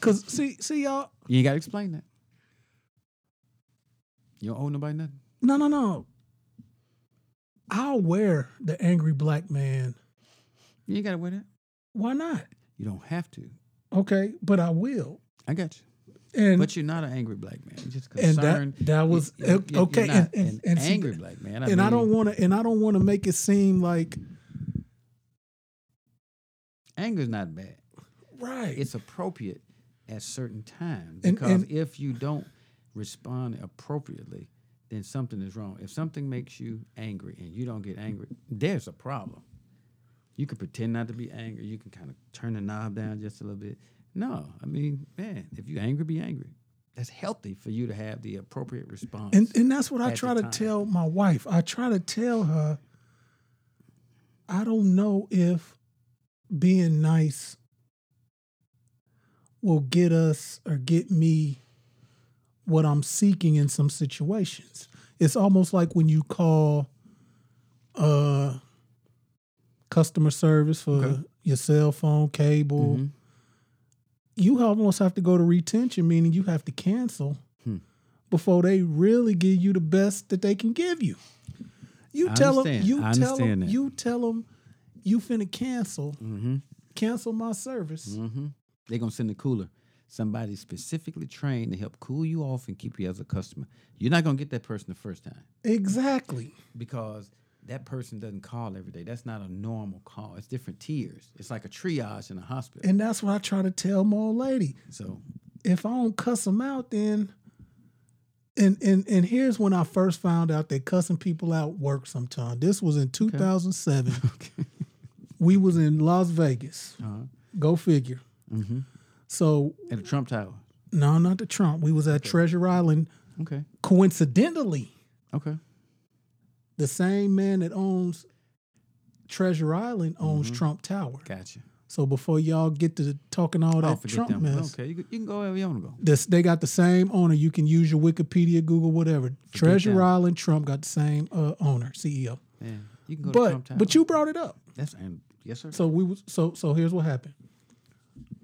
Cause see, see y'all. You ain't got to explain that. You don't owe nobody nothing. No, no, no. I'll wear the angry black man. You ain't got to wear that. Why not? You don't have to. Okay, but I will. I got you. And But you're not an angry black man. You're just and concerned. that that was You- you- you're okay. not and, and, an and see, angry black man. I and I don't want to. And I don't want to make it seem like Anger is not bad. right. It's appropriate at certain times because and- if you don't respond appropriately, then something is wrong. If something makes you angry and you don't get angry, there's a problem. You can pretend not to be angry. You can kind of turn the knob down just a little bit. No, I mean, man, if you're angry, be angry. That's healthy for you to have the appropriate response. and and that's what I try to time. tell my wife. I try to tell her. I don't know if being nice will get us or get me what I'm seeking in some situations. It's almost like when you call uh customer service for Okay. your cell phone, cable. Mhm. You almost have to go to retention, meaning you have to cancel Hmm. before they really give you the best that they can give you. You I tell them, you I tell them, that. you tell them, you finna cancel, Mhm. cancel my service. Mm-hmm. They're gonna send a cooler. Somebody specifically trained to help cool you off and keep you as a customer. You're not gonna get that person the first time Exactly. because that person doesn't call every day. That's not a normal call. It's different tiers. It's like a triage in a hospital. And that's what I try to tell my old lady. so If I don't cuss them out, then and and and here's when I first found out that cussing people out works sometimes. This was in 2007. We was in Las Vegas. uh-huh. Go figure. mm-hmm. So at the Trump Tower. no, not the Trump. We was at Treasure Island. Okay. Coincidentally, Okay. the same man that owns Treasure Island owns Mm-hmm. Trump Tower. Gotcha. So before y'all get to talking all that Trump them. mess, Okay, you, can- you can go wherever you want to go. this they got the same owner. You can use your Wikipedia, Google, whatever. Treasure them. Island, Trump got the same uh, owner, CEO. Yeah, you can go to Trump But Tower. but you brought it up. That's and yes sir. So we was so so here's what happened.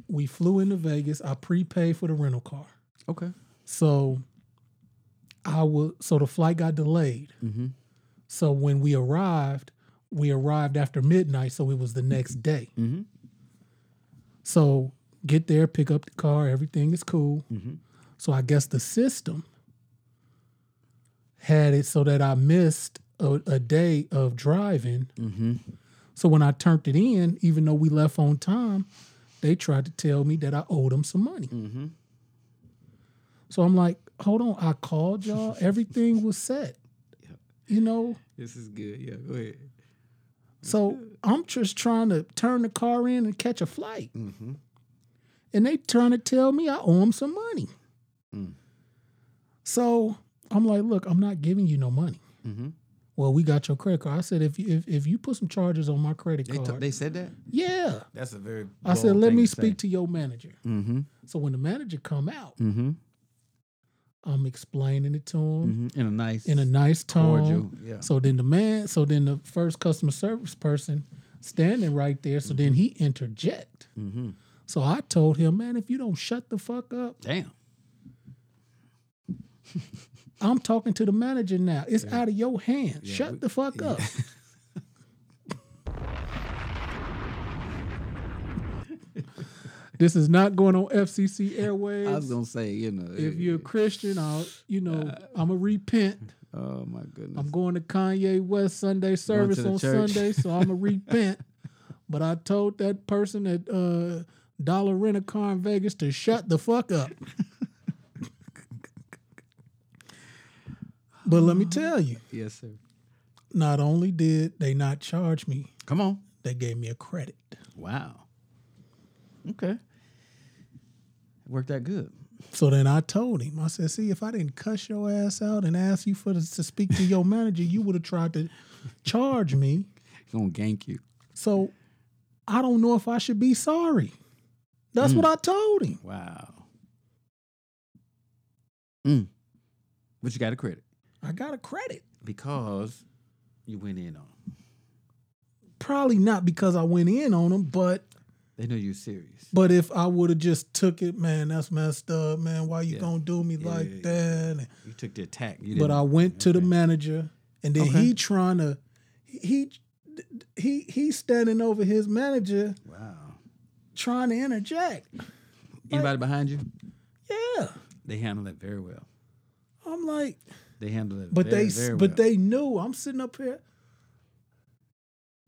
We flew into Vegas. I prepaid for the rental car. okay. So I was so the flight got delayed. Mm-hmm. So when we arrived, we arrived after midnight, so it was the next day. Mm-hmm. So get there, pick up the car, everything is cool. Mm-hmm. So I guess the system had it so that I missed a, a day of driving. Mm-hmm. So when I turned it in, even though we left on time, they tried to tell me that I owed them some money. Mm-hmm. So I'm like, hold on, I called y'all, everything was set. Yep. You know, This is good. Yeah, go ahead. so I'm just trying to turn the car in and catch a flight. Mm-hmm. And they trying to tell me I owe them some money. Mm. So I'm like, look, I'm not giving you no money. Mm-hmm. Well, we got your credit card. I said, if you if, if you put some charges on my credit They, card, t- they said that. yeah. That's a very. I said, let me speak to your manager. Mm-hmm. So when the manager come out, Mm-hmm. I'm explaining it to him mm-hmm. In a nice, in a nice tone. cordial. Yeah. So then the man, so then the first customer service person standing right there. So then he interject. Mm-hmm. So I told him, man, if you don't shut the fuck up, Damn. I'm talking to the manager now. It's out of your hands. Yeah, shut we- the fuck up. this is not going on FCC airwaves. I was gonna say, you know, if you're a Christian, I'll, you know, I'm a repent. oh my goodness, I'm going to Kanye West Sunday service on church. Sunday, so I'm a repent. But I told that person at uh, Dollar Rent a Car in Vegas to shut the fuck up. but let me tell you, yes, sir. not only did they not charge me, Come on. they gave me a credit. Wow. Okay. It Worked out good. So then I told him, I said, see, if I didn't cuss your ass out and ask you for the, to speak to your manager, you would have tried to charge me. He's gonna gank you. So I don't know if I should be sorry. That's what I told him. Wow. Mm. But you got a credit I got a credit. because you went in on. 'em. Probably not because I went in on them, but They know you're serious. but if I would have just took it, man, that's messed up, man. Why you Yeah. gonna do me Yeah, like yeah, that? And- You took the attack. You but I went to the manager, and then Okay. he trying to he he he's standing over his manager Wow. trying to interject. Anybody behind you? Yeah, They handle it very well. I'm like, They handled it. but very, they very but well. they knew. I'm sitting up here.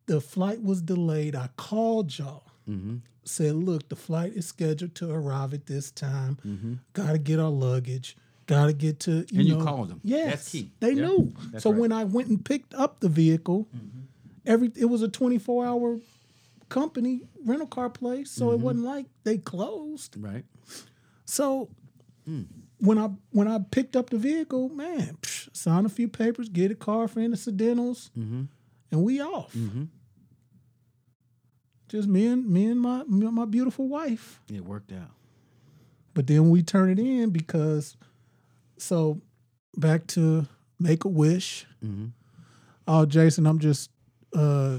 The flight was delayed. I called y'all. Mm-hmm. Said, look, the flight is scheduled to arrive at this time. Mm-hmm. Got to get our luggage. Got to get to you And you know- called them. Yes, That's key. They Yeah, knew. So right. Mm-hmm. when I went and picked up the vehicle, every it was a 24 hour company rental car place, so Mm-hmm. it wasn't like they closed. Right. So Hmm. When I when I picked up the vehicle, man, psh, sign a few papers, get a car for incidentals, Mm-hmm. and we off. Mm-hmm. Just me and me and my me and my beautiful wife. It worked out. But then we turn it in because so back to make a wish. Mm-hmm. Oh, Jason, I'm just uh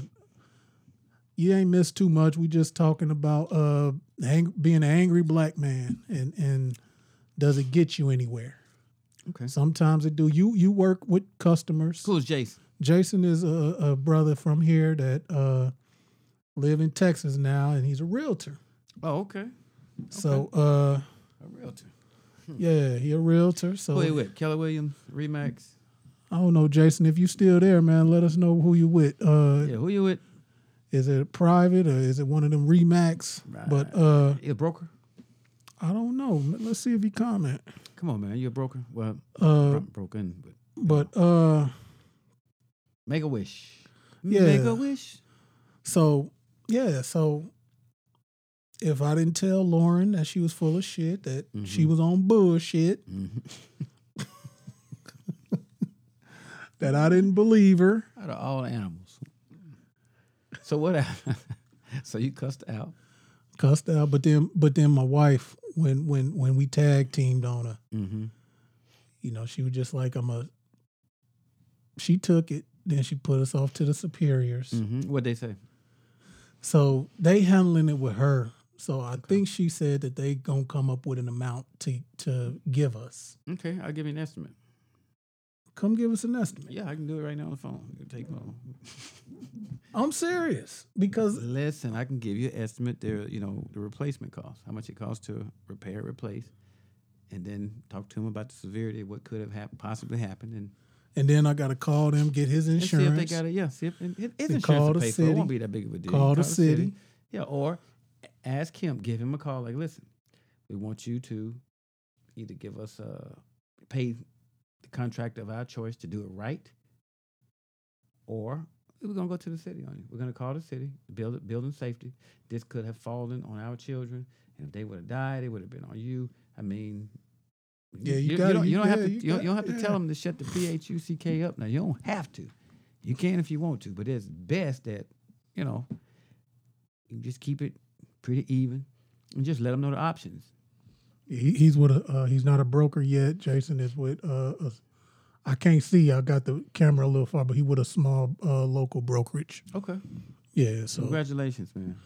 you ain't missed too much. We just talking about uh ang- being an angry black man and and does it get you anywhere? Okay. Sometimes it do. You you work with customers. Who's Jason? Jason is a, a brother from here that uh live in Texas now and he's a realtor. Oh, okay. So uh A realtor. yeah, he a realtor. So Who you with? Keller Williams, Remax. I don't know, Jason, if you still there, man, let us know who you with. Uh Yeah, who you with? is it private or is it one of them Remax? But uh You a broker? I don't know. Let's see if he comment. Come on, man. You a broker? Well, Uh broken, but but uh make a wish. Yeah. Make a wish. so yeah, so if I didn't tell Lauren that she was full of shit, that she Mhm. was on bullshit, Mm-hmm. that I didn't believe her. Out of all animals. So what happened? so you cussed out. cussed out. But then, but then my wife, when when when we tag teamed on her, Mm-hmm. you know, she was just like, "I'm a." She took it. Then she put us off to the superiors. Mm-hmm. What'd they say? So they handling it with her. So I think she said that they gonna come up with an amount to to give us. Okay, I'll give you an estimate. Come give us an estimate. Yeah, I can do it right now on the phone. It'll take long. I'm serious because Listen, I can give you an estimate there, you know, the replacement cost, how much it costs to repair, replace, and then talk to them about the severity, of what could have hap- possibly happened, and, and then I gotta call them, get his insurance. and see if they got it. Yeah, see if and, it- it's insurance call the pay for. It city. won't be that big of a deal. Call the city. Yeah, or ask him, give him a call. Like, listen, we want you to either give us uh pay the contract of our choice to do it right, or we're gonna go to the city on you. We're gonna call the city, build building safety. This could have fallen on our children, and if they would have died, it would have been on you. I mean, Yeah, you you, gotta- don't, you you- don't have to you you, don't, you don't have to yeah. tell them to shut the PHUCK up. Now you don't have to. You can if you want to, but it's best that you know you just keep it pretty even and just let them know the options. He, he's with a. Uh, he's not a broker yet. Jason is with. Uh, a, I can't see. I got the camera a little far, but he with a small uh, local brokerage. Okay. Yeah. So Congratulations, man.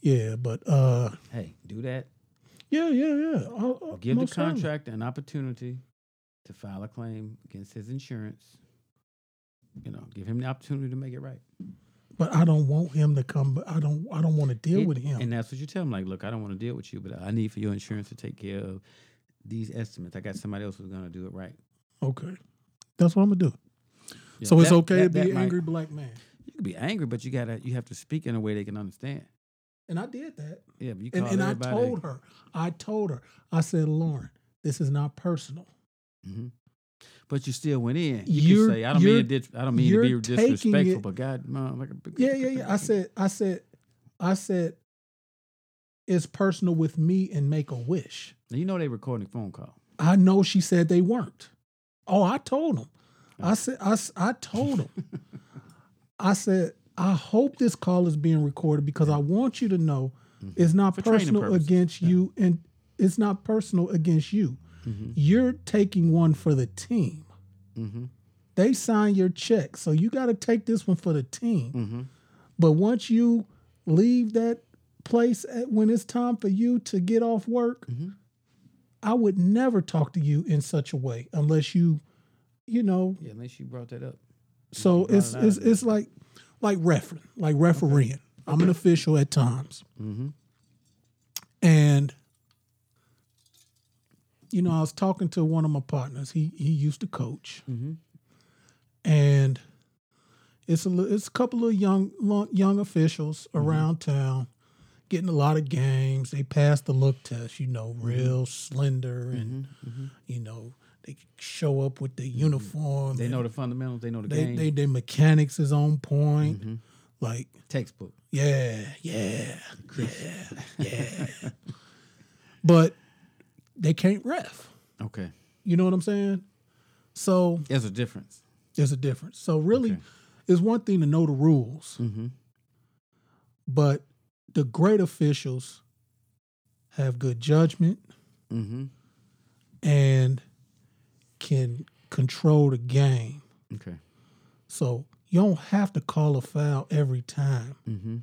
yeah, but uh, Hey, do that. yeah, yeah, yeah. I'll- I'll- Give the contractor an opportunity to file a claim against his insurance. You know, give him the opportunity to make it right. But I don't want him to come. but I don't. I don't want to deal It- with him. And that's what you tell him. Like, look, I don't want to deal with you, but I need for your insurance to take care of these estimates. I got somebody else who's going to do it right. okay, that's what I'm gonna do. Yeah, so it's that- okay that- to be an angry black man. You can be angry, but you gotta you have to speak in a way they can understand. And I did that. Yeah, but you And, and I told her. I told her. I said, Lauren, this is not personal. hmm But you still went in. You say, I don't mean to I don't mean to be disrespectful, it- but God, man, like a, big Yeah, yeah, yeah. I said, I said, I said, it's personal with me and make a wish. Now, you know they recording a phone call. I know she said they weren't. Oh, I told them. I said, I, I told them. I said, I hope this call is being recorded because I want you to know it's not For personal against you and it's not personal against you. Mm-hmm. You're taking one for the team. Mm-hmm. They sign your check. So you got to take this one for the team. Mm-hmm. But once you leave that place at, when it's time for you to get off work, Mhm. I would never talk to you in such a way unless you, you know. Yeah, unless you brought that up. So brought it's it it's it's like like refereeing, like refereeing. I'm an official at times, Mm-hmm. and you know I was talking to one of my partners. He he used to coach, Mm-hmm. and it's a it's a couple of young young officials around town getting a lot of games. They passed the look test, you know, real slender, and Mm-hmm. you know they show up with the uniform. They know the fundamentals. They know the they, game. they their mechanics is on point. Mhm. Like Textbook. yeah, yeah, yeah, yeah. but they can't ref. Okay. You know what I'm saying? So There's a difference. there's a difference. So really, Okay. it's one thing to know the rules, Mm-hmm. but the great officials have good judgment Mm-hmm. and can control the game. Okay. So you don't have to call a foul every time. Mm-hmm.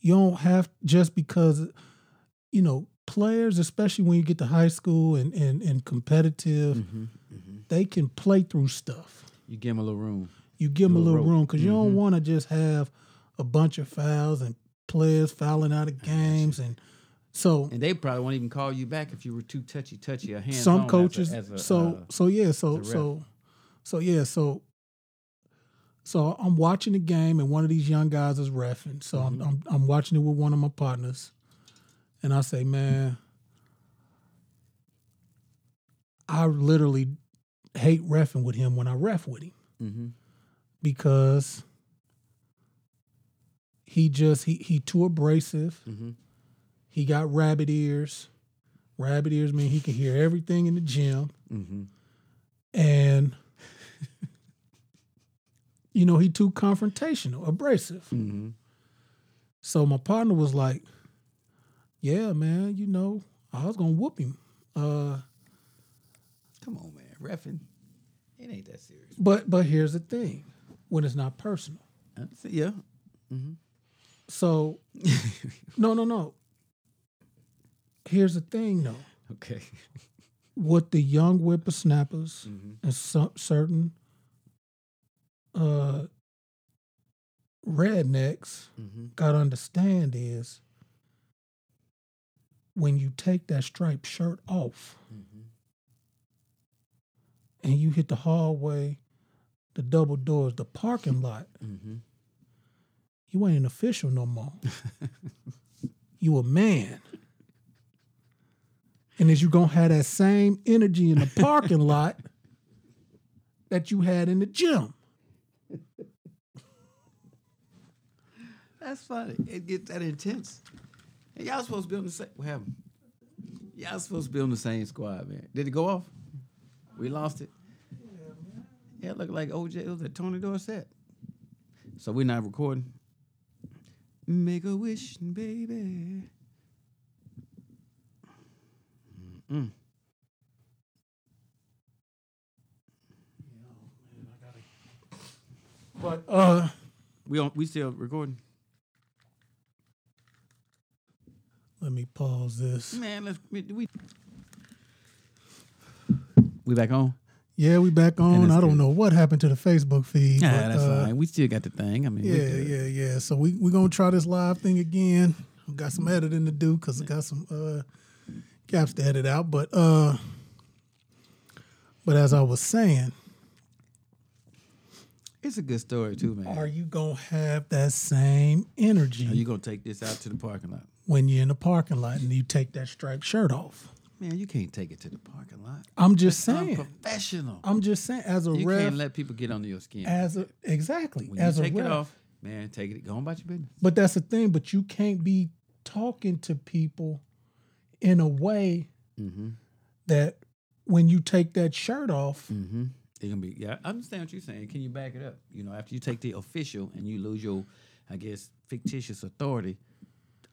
You don't have just because you know players, especially when you get to high school and and, and competitive, Mm-hmm. Mm-hmm. they can play through stuff. You give them a little room. You give them a Little rope. room because you don't Mhm. want to just have a bunch of fouls and players fouling out of games and so And they probably won't even call you back if you were too touchy touchy or hands some coaches As a, as a, so uh, so yeah so as a ref. so so yeah so so I'm watching the game and one of these young guys is refing so Mm-hmm. I'm, I'm I'm watching it with one of my partners and I say man I literally hate refing with him when I ref with him mhm. because he just he he too abrasive Mhm. he got rabbit ears rabbit ears mean he can hear everything in the gym Mm-hmm. and you know he too confrontational abrasive Mm-hmm. so my partner was like yeah man you know i was gonna whoop him uh Come on, man. Refing. It ain't that serious. but but here's the thing when it's not personal Uh, yeah. Mm-hmm. So no no no here's the thing though Okay. what the young whippersnappers Mm-hmm. and some certain uh rednecks Mm-hmm. got to understand is when you take that striped shirt off Mm-hmm. and you hit the hallway, the double doors, the parking lot, Mm-hmm. You ain't an official no more. you a man. and is you gonna have that same energy in the parking lot that you had in the gym. That's funny. It gets that intense. And y'all supposed to be on the same. Happened? Y'all supposed to be on the same squad, man. Did it go off? We lost it. Yeah, it looked like OJ. It was at Tony Dorsett. So we're not recording. Make a wish, baby. Mm. But uh, We on. We still recording. let me pause this. Man, let's we. We, we back on. Yeah, we back on. I don't good. know what happened to the Facebook feed. Yeah, but, that's uh, fine. We still got the thing. I mean, Yeah, yeah, yeah. So we we gonna try this live thing again. We got some editing to do because I got some uh gaps to edit out. But uh but as I was saying, It's a good story too, man. are you gonna have that same energy Are you gonna take this out to the parking lot? when you're in the parking lot and you take that striped shirt off? Man, you can't take it to the parking lot. I'm just saying. Unprofessional. I'm just saying as a You ref can't let people get under your skin. as a exactly when as you a ref. it off, man, take it. Go on about your business. But that's the thing. But you can't be talking to people in a way Mm-hmm. that when you take that shirt off, Mm-hmm. It's gonna be. Yeah, I understand what you're saying. Can you back it up? You know, after you take the official and you lose your, I guess, fictitious authority.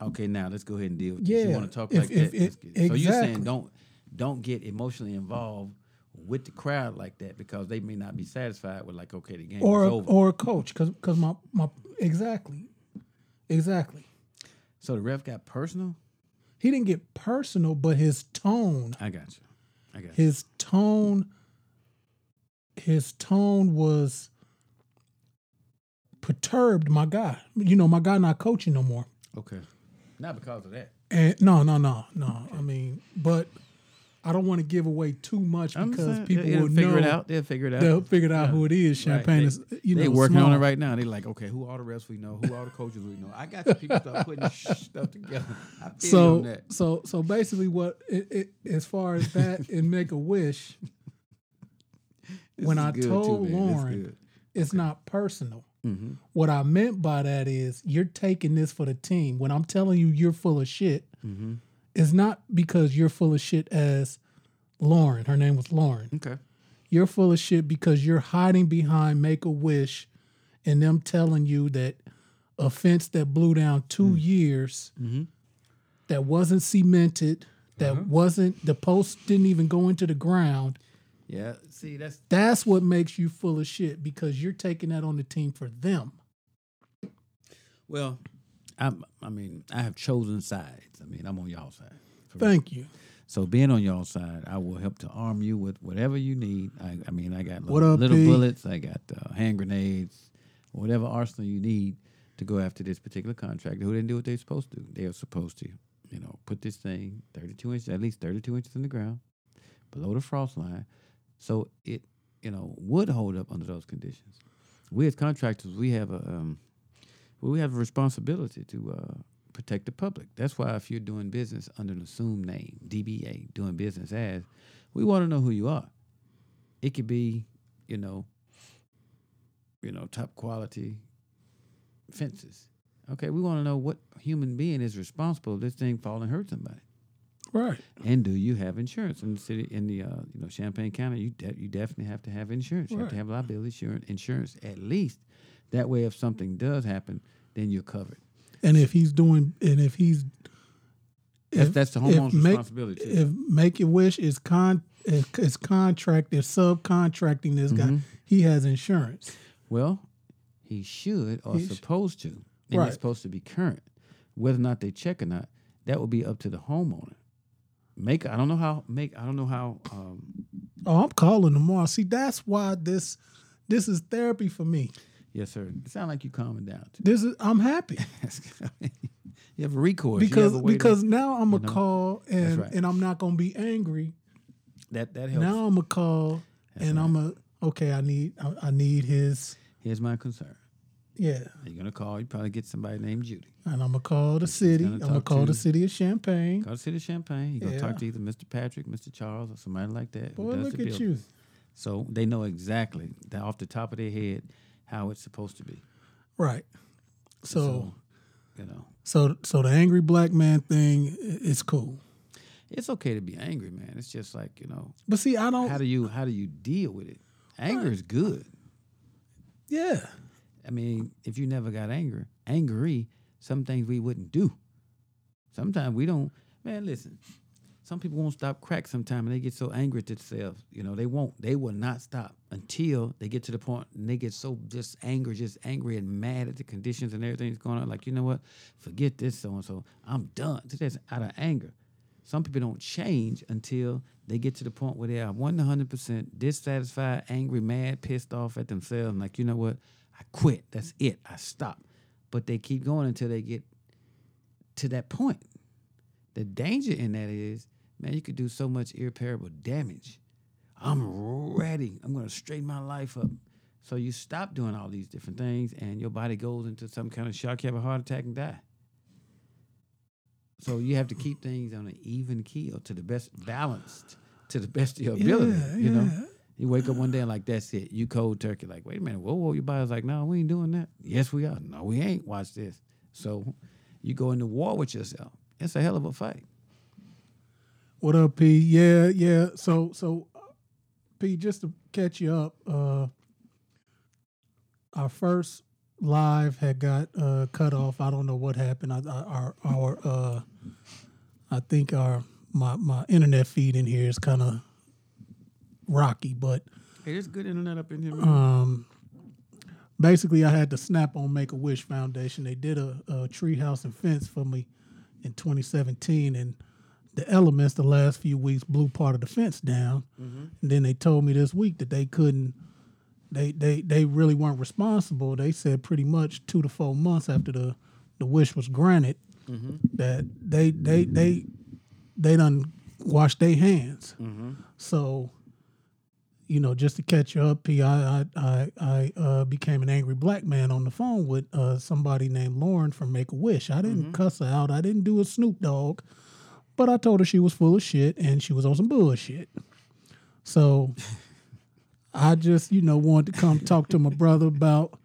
Okay, now let's go ahead and deal with this. Yeah, You want to talk if- like if that? Let's get- So you're saying don't don't get emotionally involved with the crowd like that because they may not be satisfied with like, okay, the game or is a, over. or a coach, because because my my exactly, exactly. so the ref got personal. He didn't get personal, but his tone, I got you. I got you. his tone, his tone was perturbed. My guy, you know, my guy not coaching no more. Okay. Not because of that. And no, no, no, no. I mean, but I don't want to give away too much I'm because saying, people they'll will figure know. it out. They'll figure it out. They'll figure out Yeah. who it is. Right. Champaign They- is, you know, they working on it right now. They're like, okay, who all the refs we know, who all the coaches we know. I got you. People start putting stuff together. So so so basically what it, it, as far as that and make a wish when I good, too, told Lauren it's not personal Mm-hmm. what i meant by that is you're taking this for the team when i'm telling you you're full of shit Mm-hmm. it's not because you're full of shit as lauren her name was lauren Okay. you're full of shit because you're hiding behind make a wish and them telling you that a fence that blew down two Mm. years Mm-hmm. that wasn't cemented, that Uh-huh. wasn't the post didn't even go into the ground. Yeah. See, that's That's what makes you full of shit because you're taking that on the team for them. well. I'm, I mean, I have chosen sides. I mean, I'm on y'all side. Thank you. So being on y'all side, I will help to arm you with whatever you need. I, I mean, I got little, up, little bullets. I got uh, hand grenades, whatever arsenal you need to go after this particular contractor who didn't do what they're supposed to. They are supposed to, you know, put this thing 32 inches, at least 32 inches in the ground, below the frost line, so it, you know, would hold up under those conditions. We as contractors, we have a, um, we have a responsibility to uh, protect the public. That's why if you're doing business under an assumed name, DBA, doing business as, we want to know who you are. It could be, you know, you know, top quality fences. Okay, we want to know what human being is responsible if this thing fall and hurt somebody. Right. And do you have insurance in the city in the uh, you know Champaign County? You de- you definitely have to have insurance. You have to Right. have liability insurance, insurance at least. That way, if something does happen, then you're covered. And if he's doing and if he's That's, if- that's the if homeowner's make- responsibility. Too. if Make Your Wish is con is, contract is subcontracting this Mm-hmm. guy, he has insurance. well, he should or He sh- supposed to, and Right. it's supposed to be current. Whether or not they check or not, that will be up to the homeowner. Make I don't know how make I don't know how um, Oh, I'm calling tomorrow. See, that's why this this is therapy for me. yes sir. It sounds like you calming down too. This is I'm happy. you have a recourse because a way to- because now I'm gonna know? call and right. and I'm not gonna be angry. that that helps. Now I'm gonna call and I'm a okay. I need I, I need his Here's my concern. Yeah. You're gonna call. You probably get somebody named Judy. And I'm gonna call the city. gonna I'm gonna call to- the city of Champaign. Call the city of Champaign. You're gonna Yeah. talk to either Mr. Patrick, Mr. Charles, or somebody like that. Boy, look at building. you. So they know exactly that off the top of their head how it's supposed to be. Right. So, you know, so, so the angry black man thing is cool. it's okay to be angry, man. It's just like you know, But see, I don't. how do you how do you deal with it? Anger is good. yeah. I mean, if you never got anger, angry, some things we wouldn't do. Sometimes we don't. Man, listen. Some people won't stop crack sometime and they get so angry at themselves. You know, they won't. They will not stop until they get to the point and they get so just angry, just angry and mad at the conditions and everything that's going on. Like, you know what? Forget this so and so. I'm done. That's out of anger. Some people don't change until they get to the point where they are 100% dissatisfied, angry, mad, pissed off at themselves. Like, you know what? I quit. That's it. I stop. But they keep going until they get to that point. The danger in that is, man, you could do so much irreparable damage. I'm ready. I'm going to straighten my life up. So you stop doing all these different things, and your body goes into some kind of shock. You have a heart attack and die. So you have to keep things on an even keel to the best balanced to the best of your ability. Yeah, you know, yeah. You wake up one day and like that's it. You cold turkey. Like wait a minute, whoa, whoa. Your body's like, no, we ain't doing that. Yes, we are. No, we ain't. Watch this. So you go into war with yourself. It's a hell of a fight. What up, P? Yeah, yeah. So, so, P, just to catch you up, uh, our first live had got uh, cut off. I don't know what happened. I, I, our, our, uh, I think our my my internet feed in here is kind of rocky, but Hey, there's good internet up in here. Um, basically, I had to snap on Make a Wish Foundation. They did a, a tree house and fence for me in 2017, and the elements the last few weeks blew part of the fence down. Mm-hmm. And then they told me this week that they couldn't. They, they they really weren't responsible. They said pretty much two to four months after the, the wish was granted mm-hmm. that they they they they done washed their hands. Mm-hmm. So you know, just to catch you up, P, I I I, I uh, became an angry black man on the phone with uh, somebody named Lauren from Make a Wish. I didn't cuss her out. I didn't do a Snoop Dogg, but I told her she was full of shit and she was on some bullshit. So I just, you know, wanted to come talk to my brother about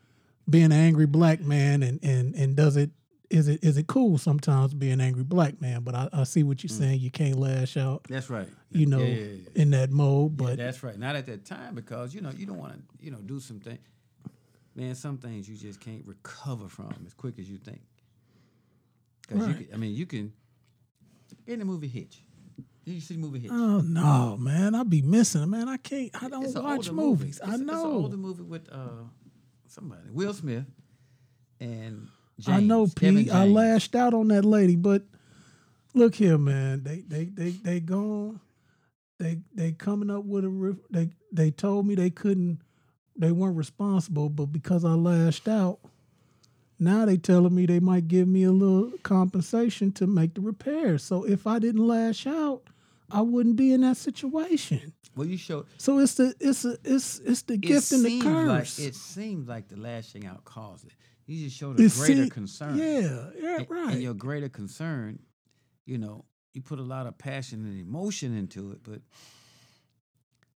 being an angry black man and and and does it is it is it cool sometimes being an angry black man? But I, I see what you're saying. You can't lash out, That's right. you know, Yeah, yeah, yeah. in that mode. But That's right. Not at that time because you know you don't want to you know do some things. Man, some things you just can't recover from as quick as you think. Because you Right. can, I mean, you can. In the movie Hitch, did you see the movie Hitch? Oh no, man! I be missing, man. I can't. I don't watch movie. movies. It's, I It's an know. older movie with uh somebody, Will Smith, and James, I know, Pete. I lashed out on that lady, but look here, man. They they they they gone. They they coming up with a. They they told me they couldn't. They weren't responsible, but because I lashed out, now they telling me they might give me a little compensation to make the repairs. So if I didn't lash out, I wouldn't be in that situation. Well, you showed. So it's the it's a it's it's the gift and the seems curse. Like, it seems like the lashing out caused it. You just showed a greater see- concern. Yeah, yeah, And- right. And your greater concern, you know, you put a lot of passion and emotion into it, but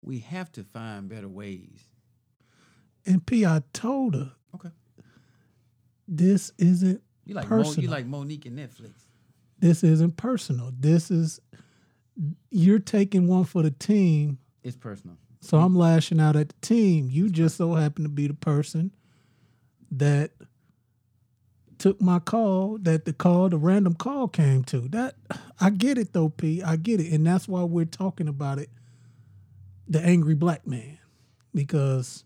we have to find better ways. And P, I told her Okay. this isn't You like Mo, personal. you like Mo'Nique and Netflix. this isn't personal. This is you're taking one for the team. It's personal. So I'm lashing out at the team. You just so happen to be the person that took my call, that the call, the random call came to. That I get it though, P. I get it. And that's why we're talking about it. The angry black man. Because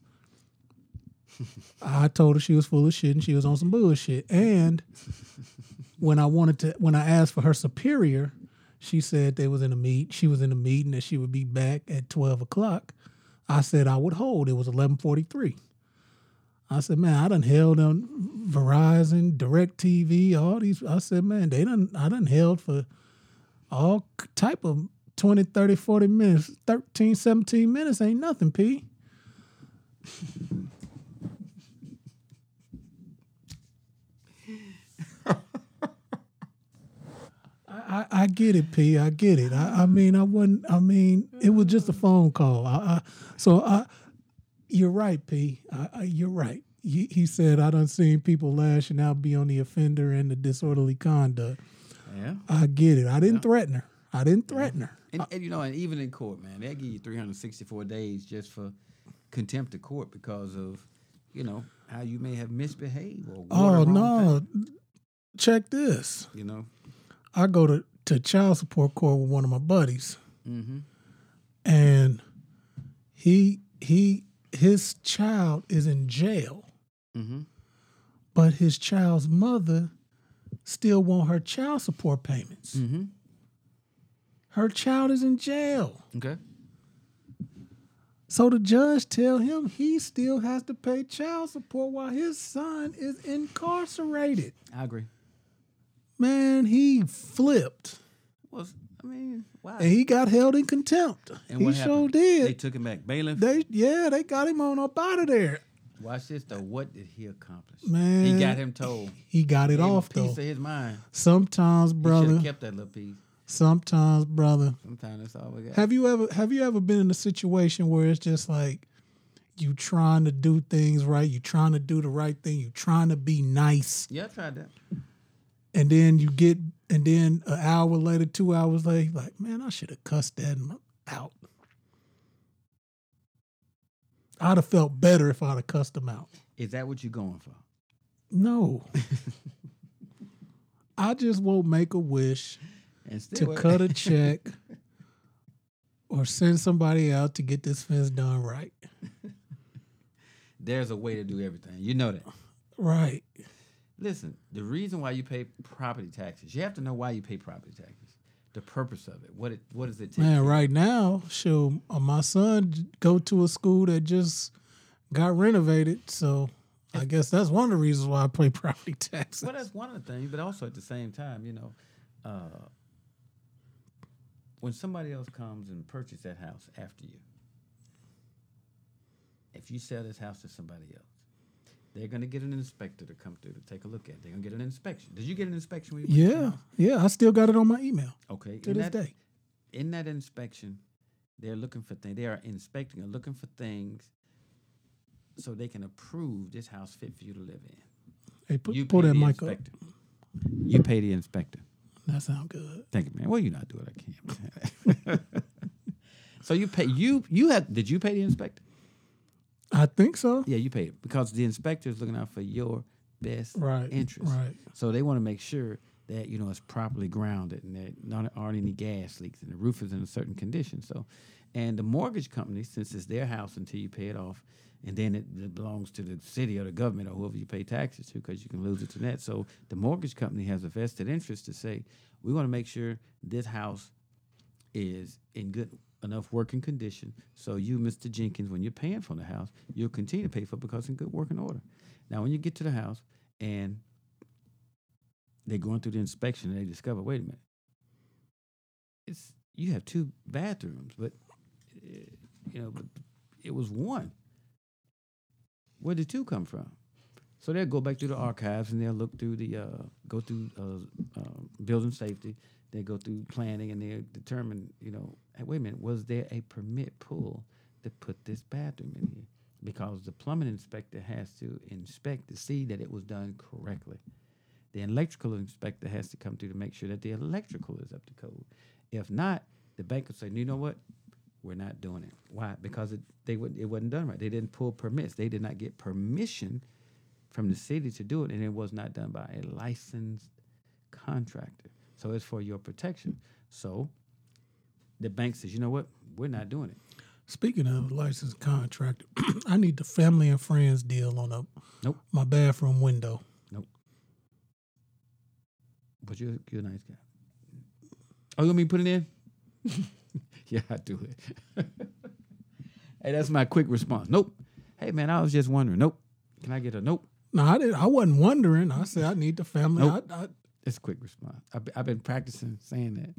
I told her she was full of shit and she was on some bullshit. And when I wanted to when I asked for her superior, she said they was in a meet. She was in a meeting that she would be back at twelve o'clock. I said I would hold. It was eleven forty three. I said, man, I done held on Verizon, DirecTV, all these. I said, man, they done, I done held for all type of 20, 30, 40 minutes, 13, 17 minutes ain't nothing, P. I, I get it, P. I get it. I, I mean, I wasn't. I mean, it was just a phone call. I, I so I you're right, P. I, I, you're right. He, he said I done seen people lashing out, be on the offender and the disorderly conduct. Yeah. I get it. I didn't threaten her. I didn't threaten her. And, and you know, and even in court, man, they give you 364 days just for contempt of court because of, you know, how you may have misbehaved or Oh no! thing, Check this. you know. I go to to child support court with one of my buddies, Mm-hmm. and he he his child is in jail. Mm-hmm. but his child's mother still want her child support payments. Mm-hmm. Her child is in jail. Okay. So the judge tell him he still has to pay child support while his son is incarcerated. I agree. Man, he flipped. Well, I mean, wow. And he got held in contempt. And he what sure did. They took him back. Bailiff. They yeah, they got him on up out of there. Watch this though. What did he accomplish? Man. he got him told. He got it him off a piece though. of his mind. Sometimes, brother. kept that little piece. Sometimes, brother. Sometimes that's all we got. Have you ever have you ever been in a situation where it's just like you trying to do things right, you trying to do the right thing, you trying to be nice, yeah, I tried that. And then you get and then an hour later, two hours later, like, man, I should have cussed that out. I'd have felt better if I'd have cussed him out. Is that what you're going for? No. I just won't make a wish to cut a check or send somebody out to get this fence done right. there's a way to do everything. You know that. Right. Listen, the reason why you pay property taxes, you have to know why you pay property taxes. The purpose of it. What it what does it take? Man, right now, shoot, uh, my son go to a school that just got renovated, so I guess that's one of the reasons why I pay property taxes. Well, that's one of the things, but also at the same time, you know, uh, when somebody else comes and purchase that house after you, if you sell this house to somebody else, they're going to get an inspector to come through to take a look at it. They're going to get an inspection. Did you get an inspection when you purchased Yeah, yeah, I still got it on my email Okay. to in this that, day. in that inspection, they're looking for things. They are inspecting and looking for things so they can approve this house fit for you to live in. Hey, put, you pull pay that the mic up. inspector. You pay the inspector. That sound good. Thank you, man. Well, you not do it. I can't. so you pay you you had did you pay the inspector? I think so. Yeah, you pay it because the inspector is looking out for your best Right. interest. Right. So they want to make sure that you know it's properly grounded and that not aren't any gas leaks and the roof is in a certain condition. So, and the mortgage company, since it's their house until you pay it off, and then it, it belongs to the city or the government or whoever you pay taxes to, because you can lose it to that. So the mortgage company has a vested interest to say we want to make sure this house is in good enough working condition. So you, Mr. Jenkins, when you're paying for the house, you'll continue to pay for it because it's in good working order. Now, when you get to the house and they're going through the inspection and they discover, wait a minute, it's you have two bathrooms, but uh, you know, but it was one. Where did two come from? So they'll go back through the archives and they'll look through the uh, go through uh, uh, building safety. They go through planning and they determine, you know, hey, wait a minute, was there a permit pull to put this bathroom in here? Because the plumbing inspector has to inspect to see that it was done correctly. The electrical inspector has to come through to make sure that the electrical is up to code. If not, the bank will say, you know what? We're not doing it. Why? Because it they would it wasn't done right. They didn't pull permits. They did not get permission from the city to do it, and it was not done by a licensed contractor. So it's for your protection. So the bank says, you know what? We're not doing it. Speaking of licensed contractor, I need the family and friends deal on a Nope. my bathroom window. Nope. But you're you're a nice guy. Oh, you want me to put it in? yeah, I do it. hey, that's my quick response. Nope. Hey man, I was just wondering. Nope. Can I get a nope? No, I didn't. I wasn't wondering. I said I need the family. Nope. I, I, That's a quick response. I've, I've been practicing saying that.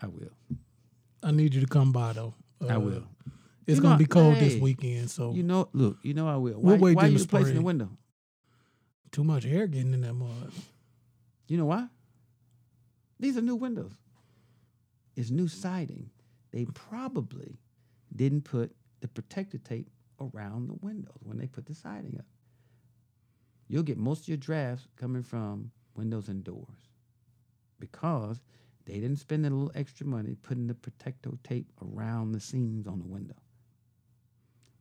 I will. I need you to come by though. I Uh, will. It's You gonna know- be cold this weekend, so You know, look, you know I will. We'll Why, wait why till you the replacing the window? too much air getting in that mud. You know why? These are new windows. It's new siding. They probably didn't put the protective tape around the windows when they put the siding up. You'll get most of your drafts coming from windows and doors because they didn't spend a little extra money putting the protecto tape around the seams on the window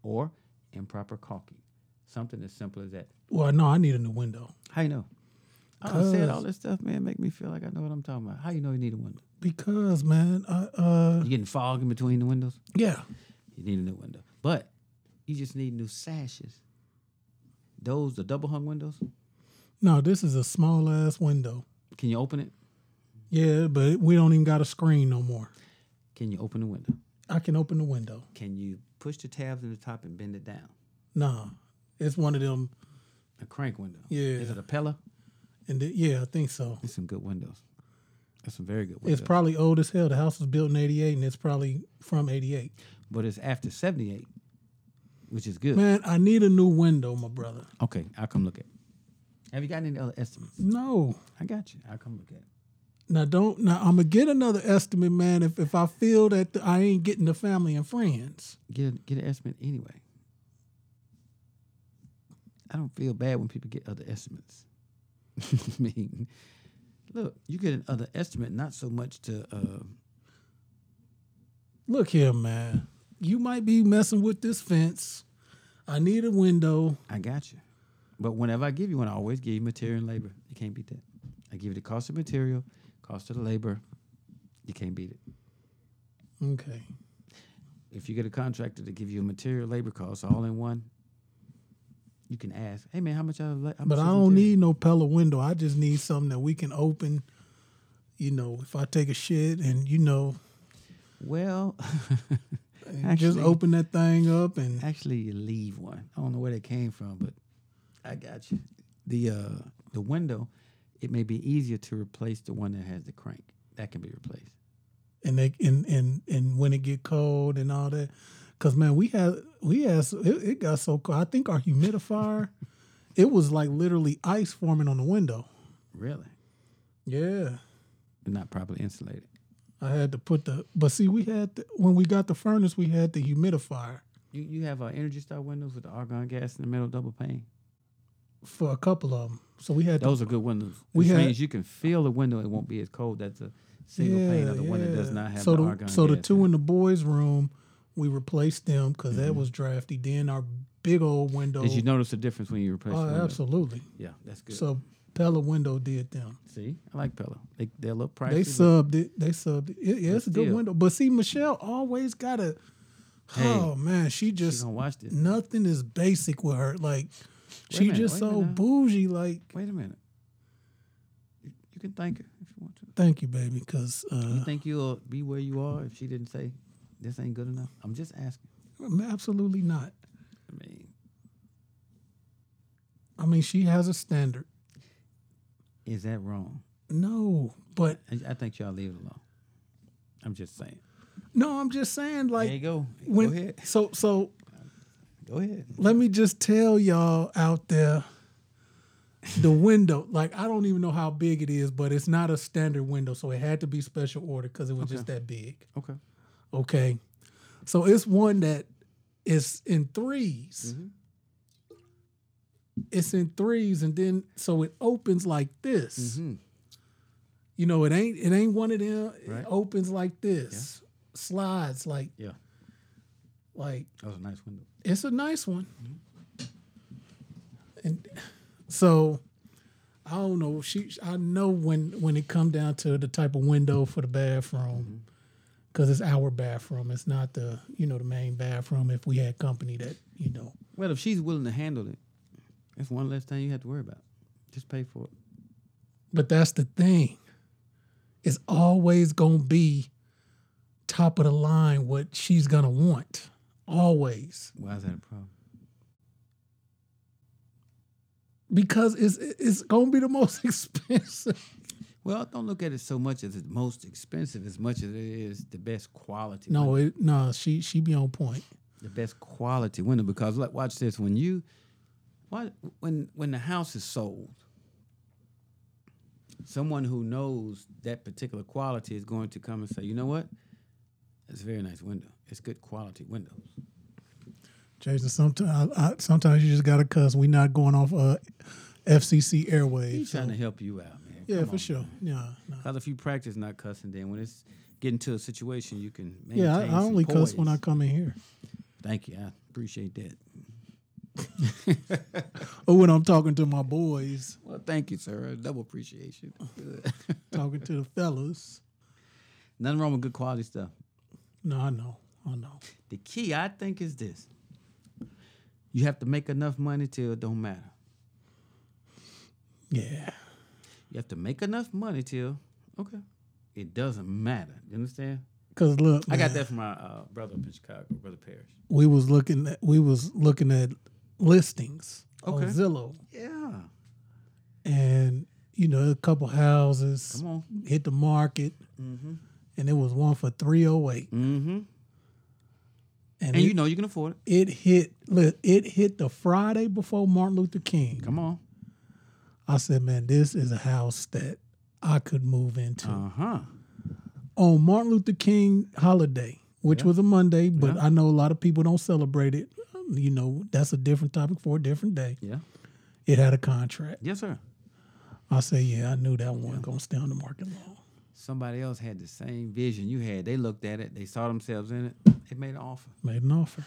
or improper caulking. Something as simple as that. Well, no, I need a new window How you know? I said all this stuff, man, make me feel like I know what I'm talking about. How you know you need a window? because man, I, uh, You getting fog in between the windows? yeah, You need a new window. But you just need new sashes. Those, the double hung windows, no, this is a small ass window. can you open it? Yeah, but we don't even got a screen no more. Can you open the window? I can open the window. Can you push the tabs in the top and bend it down? Nah, it's one of them. A crank window. Yeah. Is it a Pella? And the, yeah, I think so. It's some good windows. That's some very good windows. It's probably old as hell. The house was built in '88, and it's probably from '88. but it's after 78, which is good. Man, I need a new window, my brother. Okay, I'll come look at it. Have you got any other estimates? No, I got you. I'll come look at it. now don't. Now I'm gonna get another estimate, man. If if I feel that I ain't getting the family and friends. Get a, get an estimate anyway. I don't feel bad when people get other estimates. I mean, look, you get an other estimate, not so much to. Uh, Look here, man. You might be messing with this fence. I need a window. I got you, but whenever I give you one, I always give you material and labor. You can't beat that. I give you the cost of material, cost of the labor. You can't beat it. Okay. If you get a contractor to give you a material labor cost all in one, you can ask, "Hey man, how much? I, how much But I don't need no Pella window. I just need something that we can open. You know, if I take a shit and you know, Well, just open that thing up and actually, you leave one. I don't know where they came from, but I got you. The uh, the window, it may be easier to replace the one that has the crank. That can be replaced. and they and and and when it get cold and all that. Cause man, we had we had it, it got so cold. I think our humidifier, it was like literally ice forming on the window. Really, Yeah. They're not properly insulated. I had to put the, but see, we had the, when we got the furnace, we had the humidifier You you have uh, Energy Star windows with the argon gas in the middle double pane. For a couple of them. So we had to, Those are good windows. We Which had- means you can feel the window. It won't be as cold. That's a single pane of the one that does not have so the, So the two in in the boys' room, we replaced them because Mm-hmm. that was drafty. Then our big old window. Did you notice the difference when you replaced? Oh, window? absolutely. Yeah, that's good. So Pella window did them. See, I like Pella. They a little pricey. They subbed it. They subbed it. it yeah, it's a good window. But see, Michelle always got a. Hey, oh man, she She just gonna watch this. nothing is basic with her. Like she minute, just so bougie. Like Wait a minute. You, you can thank her if you want to. thank you, baby, because You uh, think you'll be where you are if she didn't say this ain't good enough? I'm just asking. absolutely not. I mean, I mean, she has a standard. is that wrong? No, but I, I think y'all leave it alone. I'm just saying. no, I'm just saying. Like there you go. when go ahead. so so Go ahead. let me just tell y'all out there the window like i don't even know how big it is but it's not a standard window so it had to be special order because it was just that big Okay. okay so it's one that is in 3s Mm-hmm. it's in threes and then so it opens like this Mm-hmm. you know it ain't it ain't one of them Right. it opens like this slides like Yeah. like That was a nice window. It's a nice one. And so I don't know. She I know when when it come down to the type of window for the bathroom, mm-hmm. because it's our bathroom. It's not the you know the main bathroom. If we had company that you know, Well, if she's willing to handle it, that's one less thing you have to worry about. Just pay for it. but that's the thing. It's always gonna be top of the line what she's gonna want. Always. Why is that a problem? Because it's it's gonna be the most expensive. Well, don't look at it so much as it's most expensive as much as it is the best quality. No, it no, she she be on point. the best quality window because like watch this when you why when when the house is sold someone who knows that particular quality is going to come and say, you know what? It's a very nice window. It's good quality windows. Jason, sometimes I, sometimes you just gotta cuss. We're not going off uh, FCC airwaves. He's so- trying to help you out, man. yeah, Come for on, sure. Yeah, no. Because if you practice not cussing, then when it's getting to a situation, you can yeah. I, I only cuss when I come in here, Thank you. I appreciate that. or when I'm talking to my boys, Well, thank you, sir. Double appreciation. Talking to the fellas. Nothing wrong with good quality stuff. No, I know, I know. The key, I think, is this: you have to make enough money till it don't matter. Yeah, You have to make enough money till okay, it doesn't matter. You understand? cause look, I got that from my uh, brother up in Chicago, brother Parrish. We was looking at we was looking at listings Okay. on Zillow, Yeah, and you know a couple houses come on. hit the market, Mm-hmm. and it was one for three oh eight, Mm-hmm. And, And it, you know you can afford it. it hit look, it hit the Friday before Martin Luther King. Come on. I said, man, this is a house that I could move into Uh huh. on Martin Luther King holiday, which Yeah. was a Monday, but Yeah. I know a lot of people don't celebrate it. You know, that's a different topic for a different day. Yeah. It had a contract. Yes, sir. I say, yeah, I knew that one wasn't gonna stay on the market long. Somebody else had the same vision you had. They looked at it. They saw themselves in it. They made an offer. Made an offer.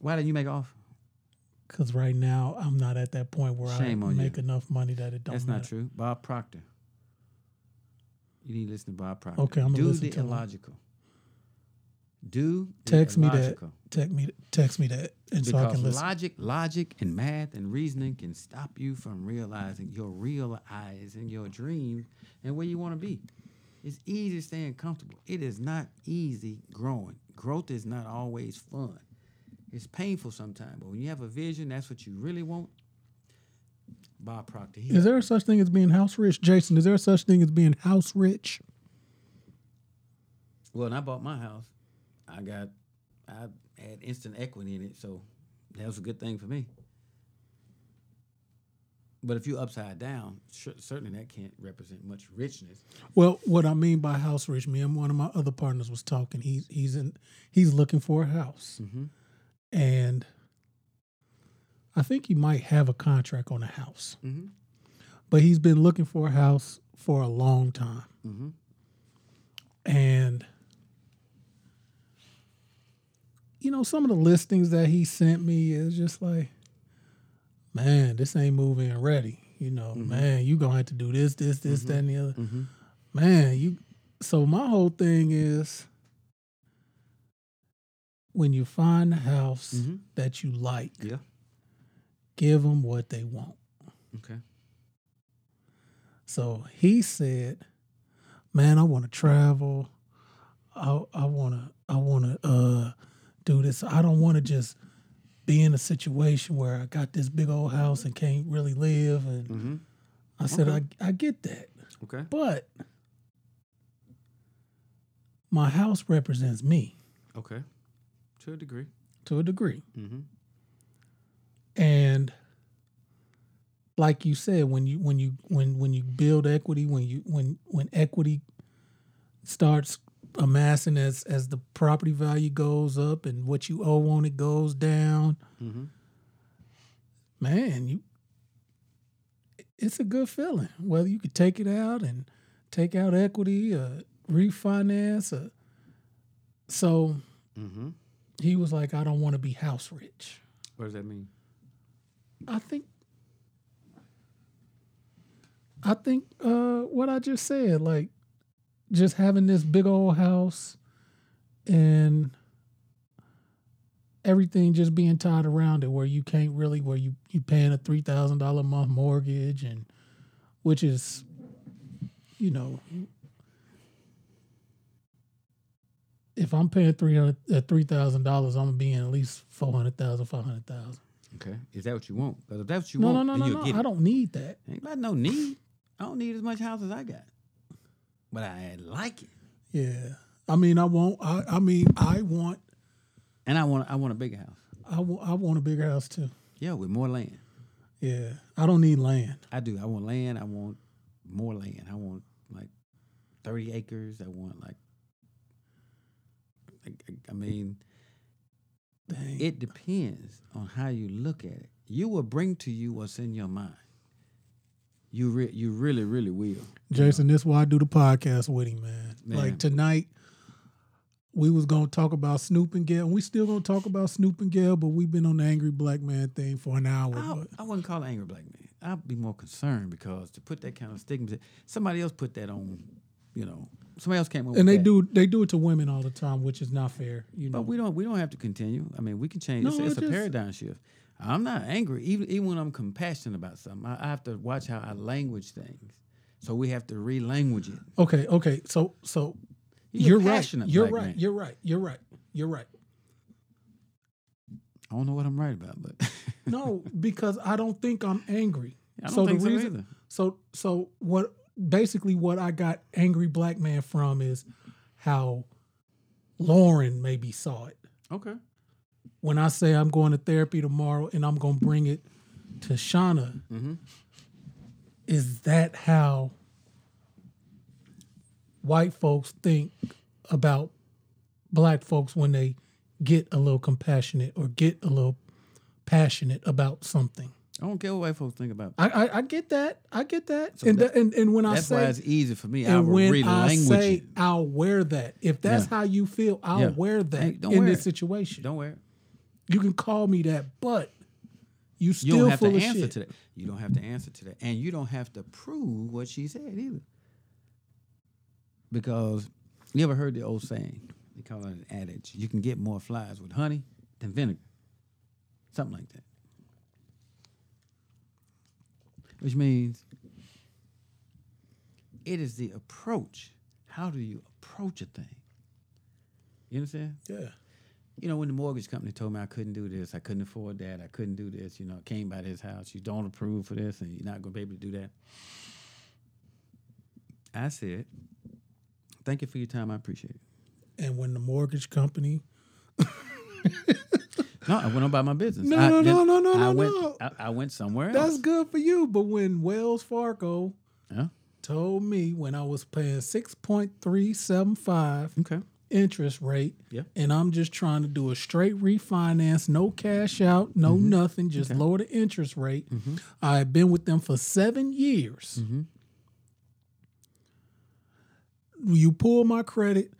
Why didn't you make an offer? Cause right now I'm not at that point where Shame I on you. make enough money that it don't That's matter. not true. Bob Proctor. You need to listen to Bob Proctor. Okay, I'm gonna Do listen the to him. illogical. Do the Text me that. illogical. Text me text me that and so I can listen. logic, logic, and math and reasoning can stop you from realizing your real eyes and your dreams and where you want to be. It's easy staying comfortable. It is not easy growing. Growth is not always fun. It's painful sometimes, but when you have a vision, that's what you really want. Bob Proctor. Is there a such thing as being house rich? Jason, is there a such thing as being house rich? well, when I bought my house, I got, I had instant equity in it, so that was a good thing for me. But if you're upside down, cer- certainly that can't represent much richness. Well, what I mean by house rich, me and one of my other partners was talking. He's he's in he's looking for a house, Mm-hmm. and I think he might have a contract on a house, Mm-hmm. but he's been looking for a house for a long time, Mm-hmm. and you know some of the listings that he sent me is just like, man, this ain't moving ready. You know, man, you gonna have to do this, this, this, that, and the other. Mm-hmm. Man, you so my whole thing is when you find a house Mhm. that you like, Yeah. give them what they want. Okay. So he said, "Man, I want to travel. I I want to I want to uh do this. I don't want to just be in a situation where I got this big old house and can't really live." And Mm-hmm. I said, Okay. "I I get that." Okay. But my house represents me Okay. To a degree. to a degree. Mm-hmm. And like you said, when you when you when when you build equity, when you when when equity starts amassing as as the property value goes up and what you owe on it goes down, Mm-hmm. man, you it's a good feeling. Whether you could take it out and take out equity or refinance or so Mm-hmm. he was like, I don't want to be house rich. What does that mean? I think I think uh what I just said, like just having this big old house and everything just being tied around it where you can't really where you you paying a three thousand dollar a month mortgage and which is you know if I'm paying three hundred uh, three thousand dollars, I'm gonna be in at least four hundred thousand, five hundred thousand. Okay. Is that what you want? Because if that's what you No, no, want, no, then no, you'll no. get it. I don't need that. Ain't got no need. I don't need as much house as I got. But I like it. Yeah. I mean, I want. I, I mean, I want. And I want I want a bigger house. I want. I want a bigger house too. Yeah, with more land. Yeah. I don't need land. I do. I want land. I want more land. I want like thirty acres. I want like, like I mean, Dang. it depends on how you look at it. You will bring to you what's in your mind. You re- you really really will. Jason, this is why I do the podcast with him, man. Man. Like tonight, we was gonna talk about Snoop and Gayle, and we still gonna talk about Snoop and Gayle, but we've been on the angry black man thing for an hour. I, I wouldn't call it angry black man. I'd be more concerned because to put that kind of stigma, somebody else put that on. You know, somebody else came up. and they that. do they do it to women all the time, which is not fair. You know, But we don't we don't have to continue. I mean, we can change. No, it's it's a paradigm shift. I'm not angry, even even when I'm compassionate about something. I, I have to watch how I language things. So we have to re-language it. okay, okay. So so you're right. passionate You're black right. man. You're right. You're right. You're right. I don't know what I'm right about, but No, because I don't think I'm angry. I don't think so reason, either. So so what basically what I got angry black man from is how Lauren maybe saw it. okay. When I say I'm going to therapy tomorrow and I'm going to bring it to Shauna, Mhm. is that how white folks think about black folks when they get a little compassionate or get a little passionate about something? I don't care what white folks think about. I, I, I get that. I get that. So and, that- the- and and when I That's say why it's easy for me. I and when I re-language say. I'll wear that, if that's Yeah. how you feel, I'll Yeah. wear that Hey, in wear this it. situation. Don't wear it. You can call me that, but you You still don't have to answer shit. to that. You don't have to answer to that, and you don't have to prove what she said either. Because you ever heard the old saying? They call it an adage. You can get more flies with honey than vinegar. Something like that. Which means it is the approach. How do you approach a thing? You understand? Yeah. you know, when the mortgage company told me I couldn't do this, I couldn't afford that, I couldn't do this, you know, came by this house, you don't approve for this, and you're not going to be able to do that. I said, thank you for your time. I appreciate it. And when the mortgage company, No, I went on about my business. No, I, no, no, no, no, I no, went, no. I, I went somewhere else. that's good for you. But when Wells Fargo Yeah. told me when I was paying six point three seven five Okay. interest rate, Yeah. and I'm just trying to do a straight refinance, no cash out, no Mm-hmm. nothing, just lower the interest rate. I had been with them for seven years. Mm-hmm. You pull my credit,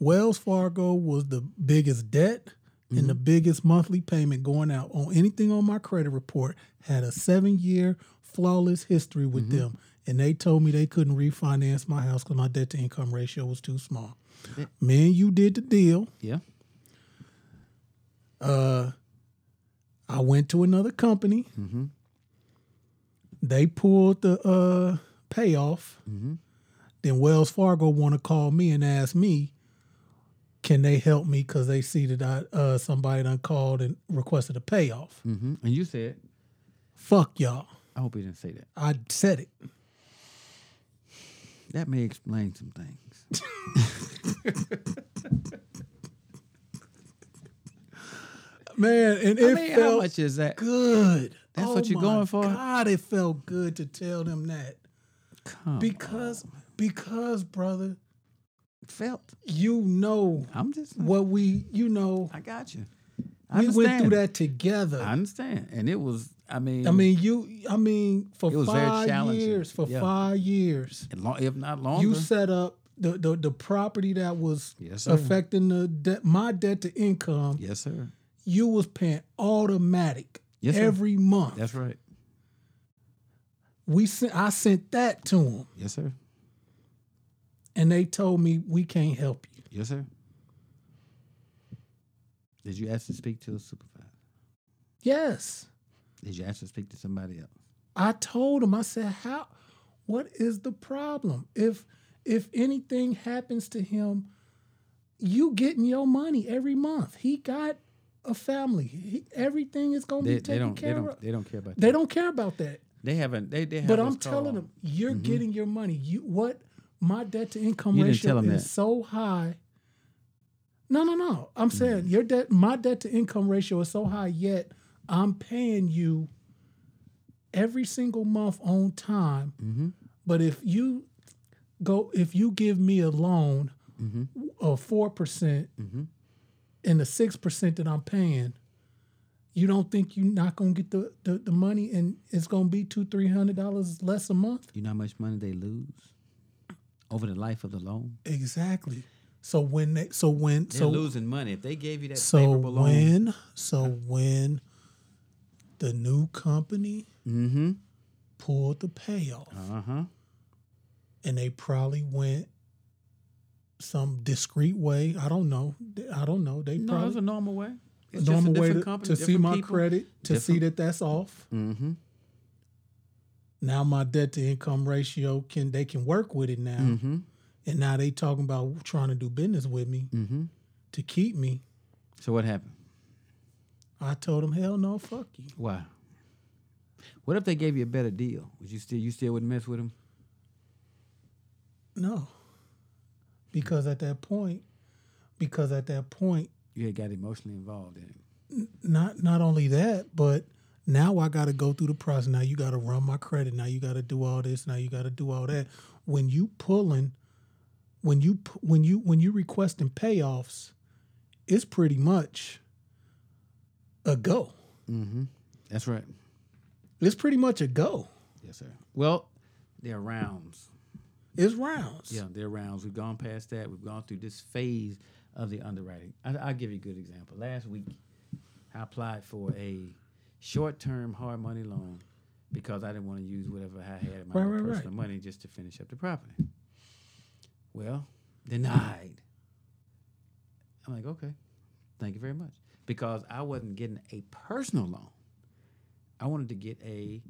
Wells Fargo was the biggest debt and the biggest monthly payment going out on anything on my credit report. Had a seven year flawless history with them. And they told me they couldn't refinance my house because my debt to income ratio was too small. Me and you did the deal. Yeah. Uh, I went to another company. Mm-hmm. They pulled the uh, payoff. Mm-hmm. Then Wells Fargo want to call me and ask me, can they help me because they see that I, uh, somebody done called and requested a payoff. Mm-hmm. And you said, Fuck y'all. I hope you didn't say that. I said it. That may explain some things. Man, and I it mean, how much is that? good. That's Oh what you're going for? God, it felt good to tell them that. Come Because, because, brother, felt. you know I'm just. what we, you know, I got you. I we went through understand. that together. I understand, and it was. I mean, I mean, you. I mean, for It was very five years, for Yeah. five years, lo- if not longer. you set up the, the the property that was Yes, affecting the debt, my debt to income. yes, sir. You was paying automatic Yes, sir. every month. That's right. we sent. I sent that to him. Yes, sir. And they told me we can't help you. Yes, sir. Did you ask to speak to a supervisor? Yes, Did you ask to speak to somebody else? I told him. I said, "How? What is the problem? If if anything happens to him, you getting your money every month. He got a family. He, everything is going to They, be they taken. They care don't. of. They don't care about. They that. don't care about that. They haven't. They. They. Have But I'm telling them, you're mm-hmm. getting your money. You what? My debt to income You ratio is that. so high. No, no, no. I'm saying Mm. your debt, my debt to income ratio is so high. Yet I'm paying you every single month on time. Mm-hmm. But if you go, if you give me a loan of four percent and the six percent that I'm paying, you don't think you're not gonna get the, the, the money and it's gonna be two, three hundred dollars less a month? You know how much money they lose over the life of the loan? Exactly. So when they so when They're so losing money. If they gave you that so favorable loan, when so when the new company mm-hmm. pulled the payoff Uh-huh. and they probably went some discreet way. I don't know. I don't know. They No, probably was a normal way. It's a normal a way to, company, to see my people, credit to see that that's off. Mm-hmm. Now my debt to income ratio can they can work with it now, Mm-hmm. and now they talking about trying to do business with me Mm-hmm. to keep me. So what happened? I told them hell no, fuck you. Why? What if they gave you a better deal? Would you still you still wouldn't mess with them? No, because at that point, because at that point, You had got emotionally involved in it. not not only that, but now I got to go through the process. Now you got to run my credit. Now you got to do all this. Now you got to do all that. When you pulling, when you when you when you requesting payoffs, it's pretty much a go. Mm-hmm. That's right. It's pretty much a go. Yes, sir. Well, they're rounds. It's rounds. Yeah, they're rounds. We've gone past that. We've gone through this phase of the underwriting. I, I'll give you a good example. Last week, I applied for a short-term hard money loan because I didn't want to use whatever I had in my Right, right, right. personal money just to finish up the property. Well, denied. I'm like, okay, thank you very much. Because I wasn't getting a personal loan. I wanted to get a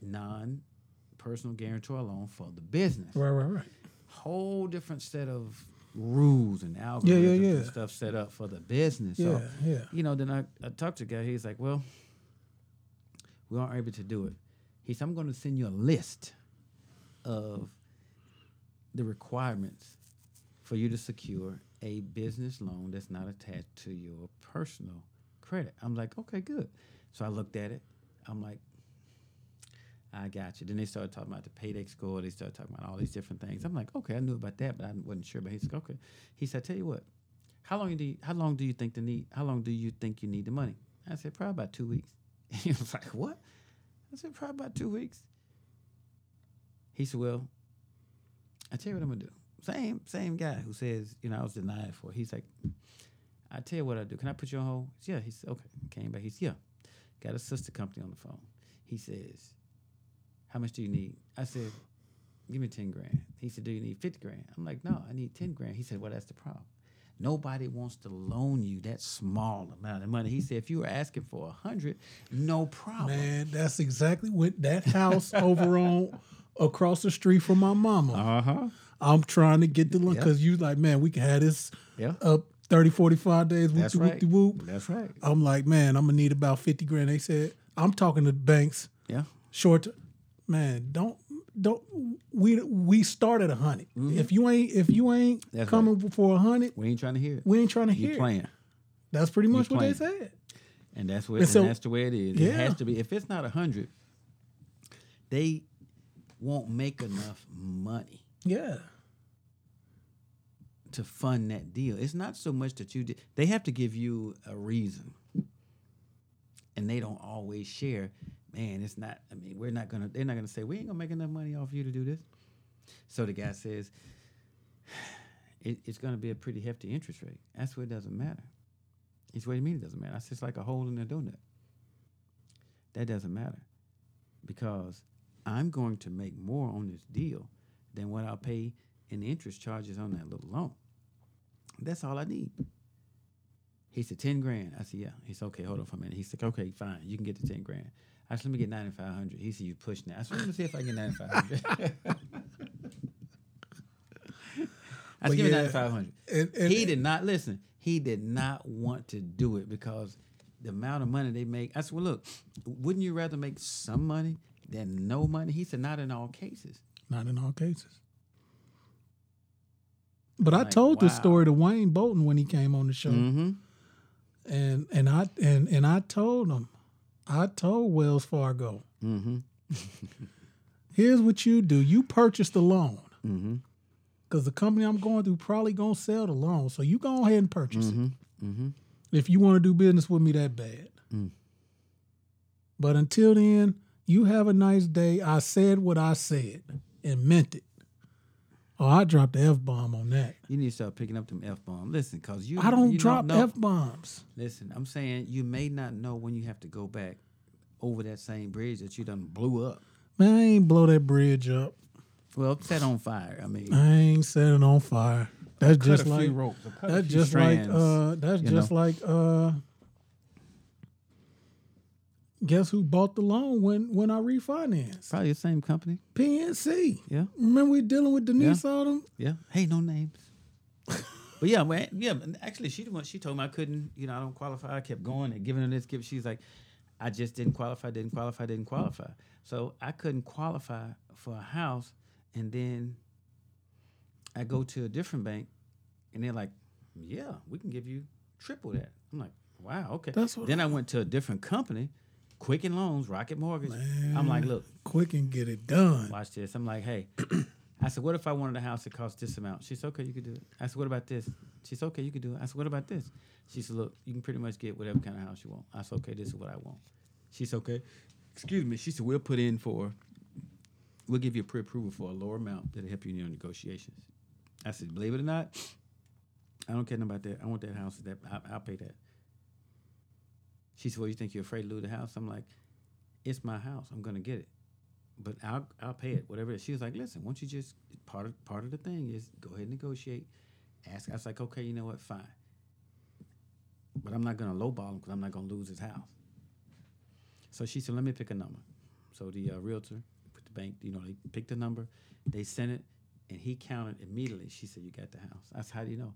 non-personal guarantor loan for the business Right, right, right. whole different set of rules and algorithms Yeah, yeah, and stuff set up for the business. Yeah, so, yeah. you know, then I, I talked to a guy. He's like, well, we aren't able to do it. He said, I'm going to send you a list of the requirements for you to secure a business loan that's not attached to your personal credit. I'm like, okay, good. So I looked at it. I'm like, I got you. Then they started talking about the paydex score. They started talking about all these different things. I'm like, okay, I knew about that, but I wasn't sure. But he said, okay. He said, tell you what, how long do you, how long do you think the need? How long do you think you need the money? I said, probably about two weeks. He was like, what? I said, probably about two weeks. He said, well, I tell you what I'm gonna do. Same same guy who says, you know, I was denied for. He's like, I tell you what I do. Can I put you on hold? Said, yeah. He said, okay. Came back. He said, yeah. Got a sister company on the phone. He says, how much do you need? I said, give me 10 grand. He said, do you need 50 grand? I'm like, no, I need 10 grand. He said, well, that's the problem. Nobody wants to loan you that small amount of money. He said, if you were asking for a hundred, no problem. Man, that's exactly what that house over on across the street from my mama. Uh-huh. I'm trying to get the loan because you like, man, we can have this Yeah. up 30, 45 days. That's whoop, right. whoop. That's right. I'm like, man, I'm gonna need about 50 grand. They said, I'm talking to banks Yeah. short. Man, don't don't we we start at a 100 If you ain't if you ain't Mm-hmm. That's coming for a hundred, We ain't trying to hear it. we ain't trying to You hear. it. playing. That's pretty much what they said. And that's what And and so- that's the way it is. It has to be. If it's not a hundred, they won't make enough money Yeah. to fund that deal. It's not so much that you did. They have to give you a reason, and they don't always share. Man, it's not. I mean, we're not gonna. They're not gonna say we ain't gonna make enough money off you to do this. So the guy says it, it's gonna be a pretty hefty interest rate. That's what it doesn't matter. He's what do you mean it doesn't matter? That's just like a hole in a donut. That doesn't matter because I'm going to make more on this deal than what I'll pay in interest charges on that little loan. That's all I need. He said, 10 grand. I said, yeah. He said, okay, hold on for a minute. He said, okay, fine. You can get the 10 grand. I said, let me get 9,500. He said, you pushing that. I said, let me see if I get 9,500. I said, give me yeah, 9,500. and- and- he did not listen. He did not want to do it because the amount of money they make. I said, well, look, wouldn't you rather make some money than no money? He said, not in all cases. Not in all cases. But I Like, told this story to Wayne Bolton when he came on the show, Mm-hmm. and and I and and I told him, I told Wells Fargo, Mm-hmm. Here's what you do: you purchase the loan Mm-hmm. because the company I'm going through probably gonna sell the loan. So you go ahead and purchase Mm-hmm. it if you want to do business with me that bad. Mm. But until then, you have a nice day. I said what I said and meant it. Oh, I dropped the f bomb on that. You need to start picking up them f bombs. Listen, cause you I don't you drop f bombs. Listen, I'm saying you may not know when you have to go back over that same bridge that you done blew up. Man, I ain't blow that bridge up. Well, set on fire. I mean, I ain't set it on fire. That's just like ropes. or cut a that's few just like uh that's just know. like uh guess who bought the loan when when I refinanced? Probably the same company. PNC. Yeah, Remember we dealing with Denise all them? yeah. Hey, no names. but yeah, man, yeah. Actually, she the one. She told me I couldn't. You know, I don't qualify. I kept going and giving her this. gift. She's like, I just didn't qualify. Didn't qualify. Didn't qualify. So I couldn't qualify for a house, and then I go to a different bank, and they're like, "Yeah, we can give you triple that." I'm like, "Wow, okay." That's what then I went to a different company, Quicken Loans, Rocket Mortgage. I'm like, "Look, Quick and get it done. watch this." I'm like, "Hey," I said, "What if I wanted a house that cost this amount?" She said, "Okay, you could do it." I said, "What about this?" She said, "Okay, you could do it." I said, "What about this?" She said, "Look, you can pretty much get whatever kind of house you want." I said, "Okay, this is what I want." She said, "Okay." Excuse me. She said, "We'll put in for." We'll give you a pre-approval for a lower amount that'll help you in your negotiations. I said, believe it or not, I don't care about that. I want that house. That I, I'll pay that. She said, "Well, you think you're afraid to lose the house?" I'm like, "It's my house. I'm gonna get it, but I'll I'll pay it, whatever." It is. She was like, "Listen, won't you just part of part of the thing is go ahead and negotiate." Ask. I was like, "Okay, you know what? Fine, but I'm not gonna lowball him because I'm not gonna lose his house." So she said, "Let me pick a number." So the uh, realtor, with the bank, you know, they picked the number, they sent it, and he counted immediately. She said, "You got the house." I said, "How do you know?"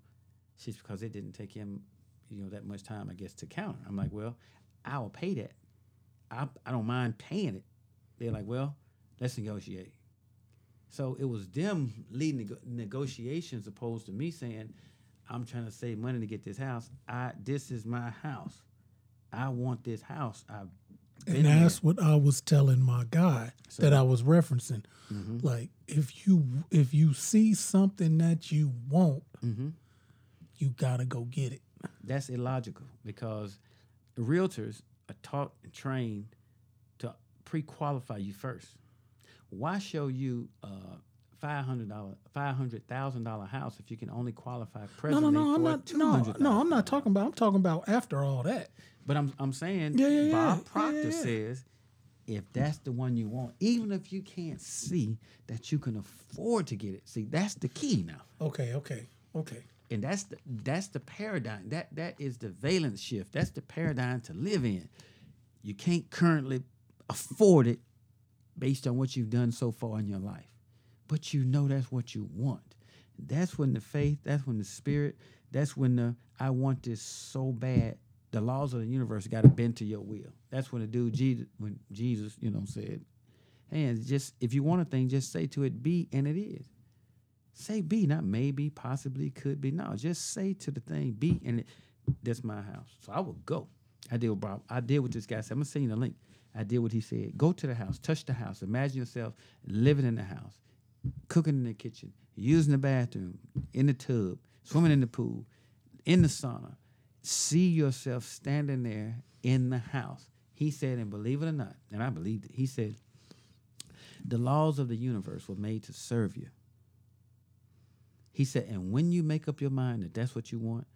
She's because it didn't take him, you know, that much time, I guess, to counter. I'm like, "Well, I will pay that. I I don't mind paying it." They're like, "Well, let's negotiate." So it was them leading nego- negotiations opposed to me saying, "I'm trying to save money to get this house. I this is my house. I want this house. I've been And there." that's what I was telling my guy that I was referencing. Mm-hmm. Like if you if you see something that you want, Mm-hmm. you gotta go get it. That's illogical because realtors are taught and trained to pre-qualify you first. Why show you a five hundred dollar, five hundred thousand dollar house if you can only qualify No, presently no, no. I'm for not. No, no. I'm not talking about. I'm talking about after all that. But I'm I'm saying Yeah, yeah. Bob Yeah, Proctor says if that's the one you want, even if you can't see that you can afford to get it, see that's the key now. Okay. Okay. Okay. And that's the that's the paradigm. That that is the valence shift. That's the paradigm to live in. You can't currently afford it based on what you've done so far in your life. But you know that's what you want. That's when the faith that's when the spirit that's when the i want this so bad the laws of the universe got to bend to your will. That's when the dude jesus when jesus you know said hey just if you want a thing just say to it be and it is Say be, not maybe, possibly, could be. No, just say to the thing, be, and it, that's my house. So I will go. I did what Bob, I did what this guy said. I'm gonna send you the link. I did what he said. Go to the house, touch the house. Imagine yourself living in the house, cooking in the kitchen, using the bathroom, in the tub, swimming in the pool, in the sauna. See yourself standing there in the house. He said, and believe it or not, and I believed it. He said, the laws of the universe were made to serve you. He said, and when you make up your mind that that's what you want,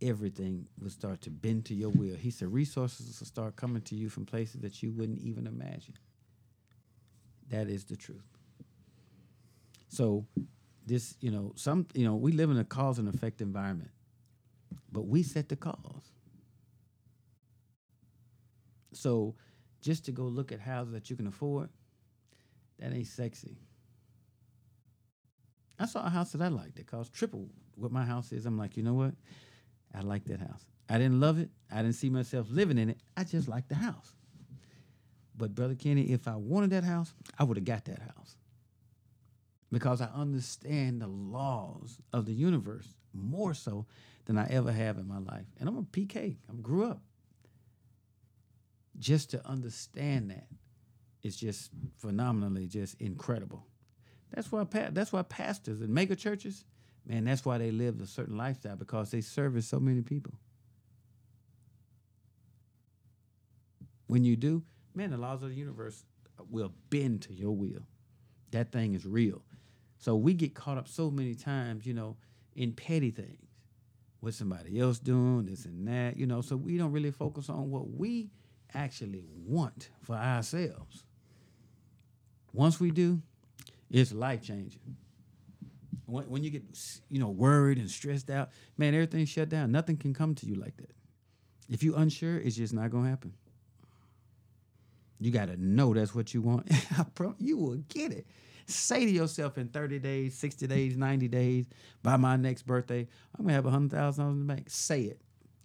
everything will start to bend to your will. He said, resources will start coming to you from places that you wouldn't even imagine. That is the truth. So, this, you know, some, you know, we live in a cause and effect environment, but we set the cause. So, just to go look at houses that you can afford, that ain't sexy. I saw a house that I liked that cost triple what my house is. I'm like, you know what? I like that house. I didn't love it. I didn't see myself living in it. I just liked the house. But brother Kenny, if I wanted that house, I would have got that house. Because I understand the laws of the universe more so than I ever have in my life. And I'm a PK. I grew up. Just to understand that is just phenomenally just incredible. That's why that's why pastors and mega churches, man, that's why they live a certain lifestyle because they service so many people. When you do, man, the laws of the universe will bend to your will. That thing is real. So we get caught up so many times, you know, in petty things. What somebody else doing, this and that, you know. So we don't really focus on what we actually want for ourselves. Once we do, it's life changing. When, when you get, you know, worried and stressed out, man, everything's shut down. Nothing can come to you like that. If you unsure, it's just not gonna happen. You gotta know that's what you want. you will get it. Say to yourself in 30 days, 60 days, 90 days, by my next birthday, I'm gonna have $100,000 in the bank. Say it.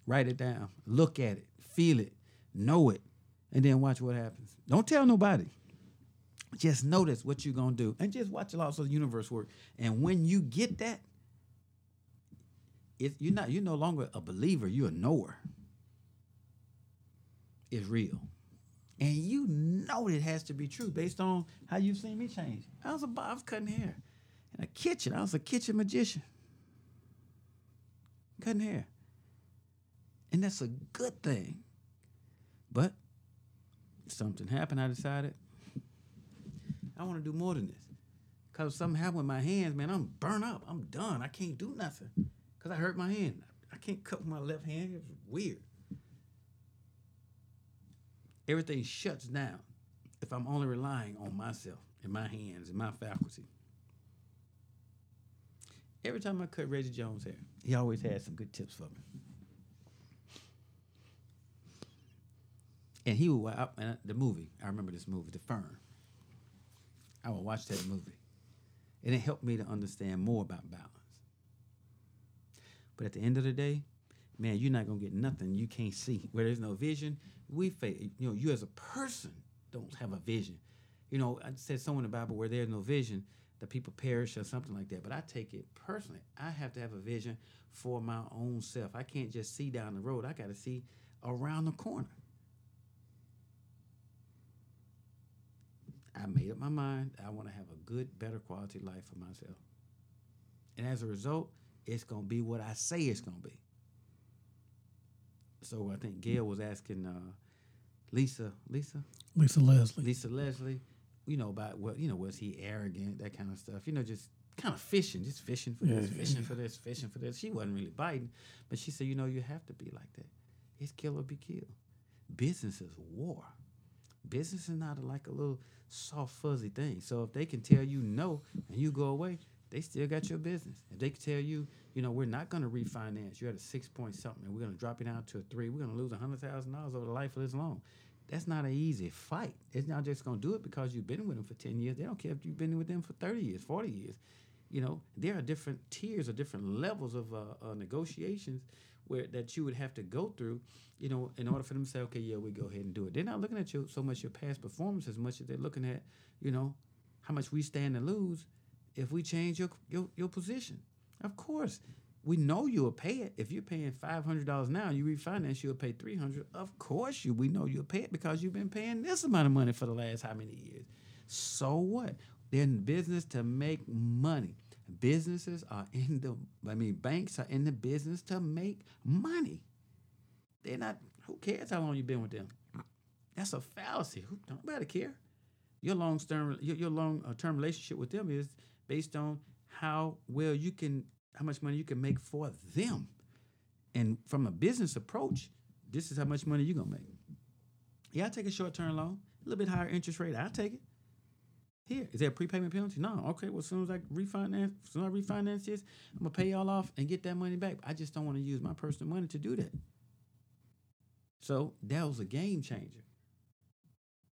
Write it down. Look at it. Feel it. Know it. And then watch what happens. Don't tell nobody. Just notice what you're gonna do. And just watch the laws of the universe work. And when you get that, it, you're not you're no longer a believer, you're a knower. It's real. And you know it has to be true based on how you've seen me change. I was a I was cutting hair in a kitchen. I was a kitchen magician. Cutting hair. And that's a good thing. But something happened. I decided I want to do more than this. Cause something happened with my hands, man. I'm burnt up. I'm done. I can't do nothing. Cause I hurt my hand. I can't cut with my left hand. It's weird. Everything shuts down if I'm only relying on myself and my hands and my faculty. Every time I cut Reggie Jones' hair, he always had some good tips for me. And he would, I, the movie, I remember this movie, The Firm. I would watch that movie. And it helped me to understand more about balance. But at the end of the day, man, you're not gonna get nothing you can't see. Where there's no vision, we fail. You know, you as a person don't have a vision. You know, I said somewhere in the Bible where there's no vision, the people perish or something like that. But I take it personally. I have to have a vision for my own self. I can't just see down the road. I got to see around the corner. I made up my mind. I want to have a good, better quality life for myself. And as a result, it's going to be what I say it's going to be. So I think Gayle was asking uh, Lisa, Lisa, Lisa Leslie. Lisa Leslie, you know about what you know was he arrogant that kind of stuff. You know, just kind of fishing, just fishing for this, fishing yeah. for this, fishing for this. She wasn't really biting, but she said, you know, you have to be like that. It's kill or be killed. Business is war. Business is not like a little soft fuzzy thing. So if they can tell you no and you go away, they still got your business. If they can tell you, you know, we're not going to refinance. You're at a six point something, and we're going to drop it down to a three. We're going to lose a hundred thousand dollars over the life of this loan. That's not an easy fight. It's not just going to do it because you've been with them for ten years. They don't care if you've been with them for thirty years, forty years. You know, there are different tiers or different levels of uh, uh, negotiations where that you would have to go through, you know, in order for them to say, okay, yeah, we go ahead and do it. They're not looking at you so much your past performance as much as they're looking at, you know, how much we stand to lose if we change your your, your position. Of course, we know you'll pay it. If you're paying five hundred dollars now, and you refinance, you'll pay three hundred. Of course, you we know you'll pay it because you've been paying this amount of money for the last how many years. So what? They're in business to make money. Businesses are in the I mean banks are in the business to make money. They're not who cares how long you've been with them? That's a fallacy. Who nobody care. Your long term your, your long uh, term relationship with them is based on how well you can how much money you can make for them. And from a business approach, this is how much money you're gonna make. Yeah, I take a short term loan, a little bit higher interest rate. I'll take it. Here, is there a prepayment penalty? No. Okay, well, as soon as I refinance, as soon as I refinance this, I'm gonna pay y'all off and get that money back. I just don't want to use my personal money to do that. So that was a game changer.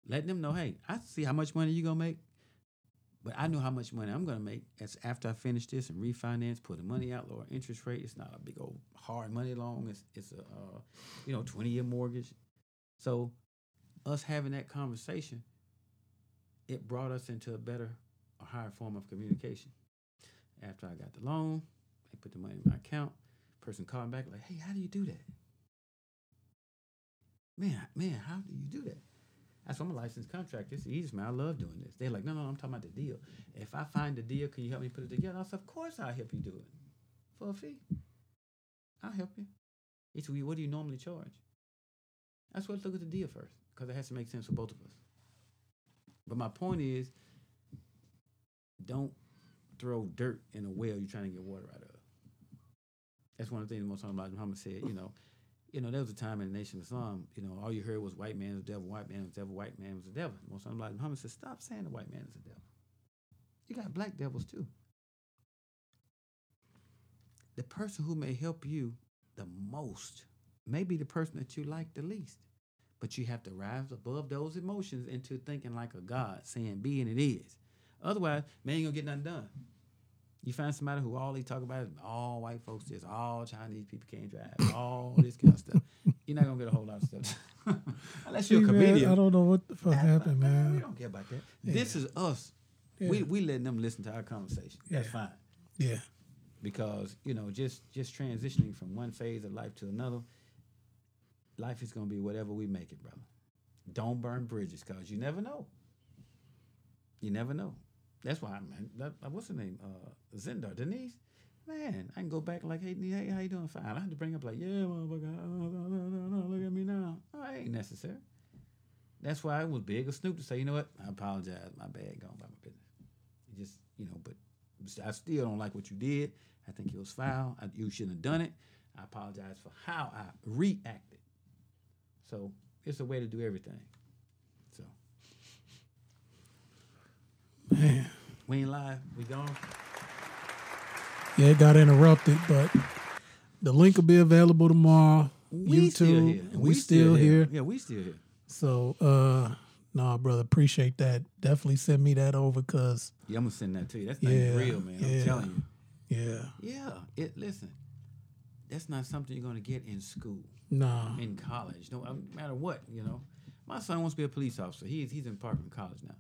Letting them know, hey, I see how much money you're gonna make, but I know how much money I'm gonna make as after I finish this and refinance, put the money out, lower interest rate. It's not a big old hard money loan. It's it's a uh, you know 20 year mortgage. So us having that conversation, it brought us into a better, a higher form of communication. After I got the loan, they put the money in my account. Person called back like, "Hey, how do you do that?" Man, man, how do you do that? I said, I'm a licensed contractor. It's easy, man. I love doing this. They're like, no, no, I'm talking about the deal. If I find the deal, can you help me put it together? I said, of course I'll help you do it for a fee. I'll help you. Well, what do you normally charge? That's what look at the deal first, because it has to make sense for both of us. But my point is, don't throw dirt in a well you're trying to get water out of. That's one of the things Most talking about Muhammad said. You know, you know, there was a time in the Nation of Islam. You know, all you heard was white man was the devil, white man was the devil, white man was the devil. Most Muhammad said, stop saying the white man is the devil. You got black devils too. The person who may help you the most may be the person that you like the least. But you have to rise above those emotions into thinking like a God, saying be and it is. Otherwise, man ain't gonna get nothing done. You find somebody who all they talk about is all white folks this, all Chinese people can't drive, all this kind of stuff. You're not gonna get a whole lot of stuff. Unless you're a See, man, comedian. I don't know what the fuck happened, We man. We don't care about that. This is us. We Yeah. we letting them listen to our conversation. That's fine. Yeah. Because, you know, just just transitioning from one phase of life to another, life is gonna be whatever we make it, brother. Don't burn bridges, cause you never know. You never know. That's why, man. That, uh, what's her name? Uh, Zendar, Denise. Man, I can go back like, hey, hey, how you doing? Fine. I had to bring up like, yeah, motherfucker. uh, no, no, look at me now. Oh, ain't necessary. That's why I was big of Snoop to say, you know what? I apologize. My bad. Going by my business. It just, you know, but I still don't like what you did. I think it was foul. I, you shouldn't have done it. I apologize for how I reacted. So it's a way to do everything. So Man. we ain't live. We gone. Yeah, it got interrupted, but the link will be available tomorrow. We YouTube. still here. and We, still, here. Yeah, we still here. So, uh, nah, brother, appreciate that. Definitely send me that over, cause Yeah, I'm gonna send that to you. That's Yeah, real, man. yeah. I'm telling you. yeah, Yeah. It listen. That's not something you're gonna get in school, nah, in college. No um, matter what, you know. My son wants to be a police officer. He's he's in Parkland College now,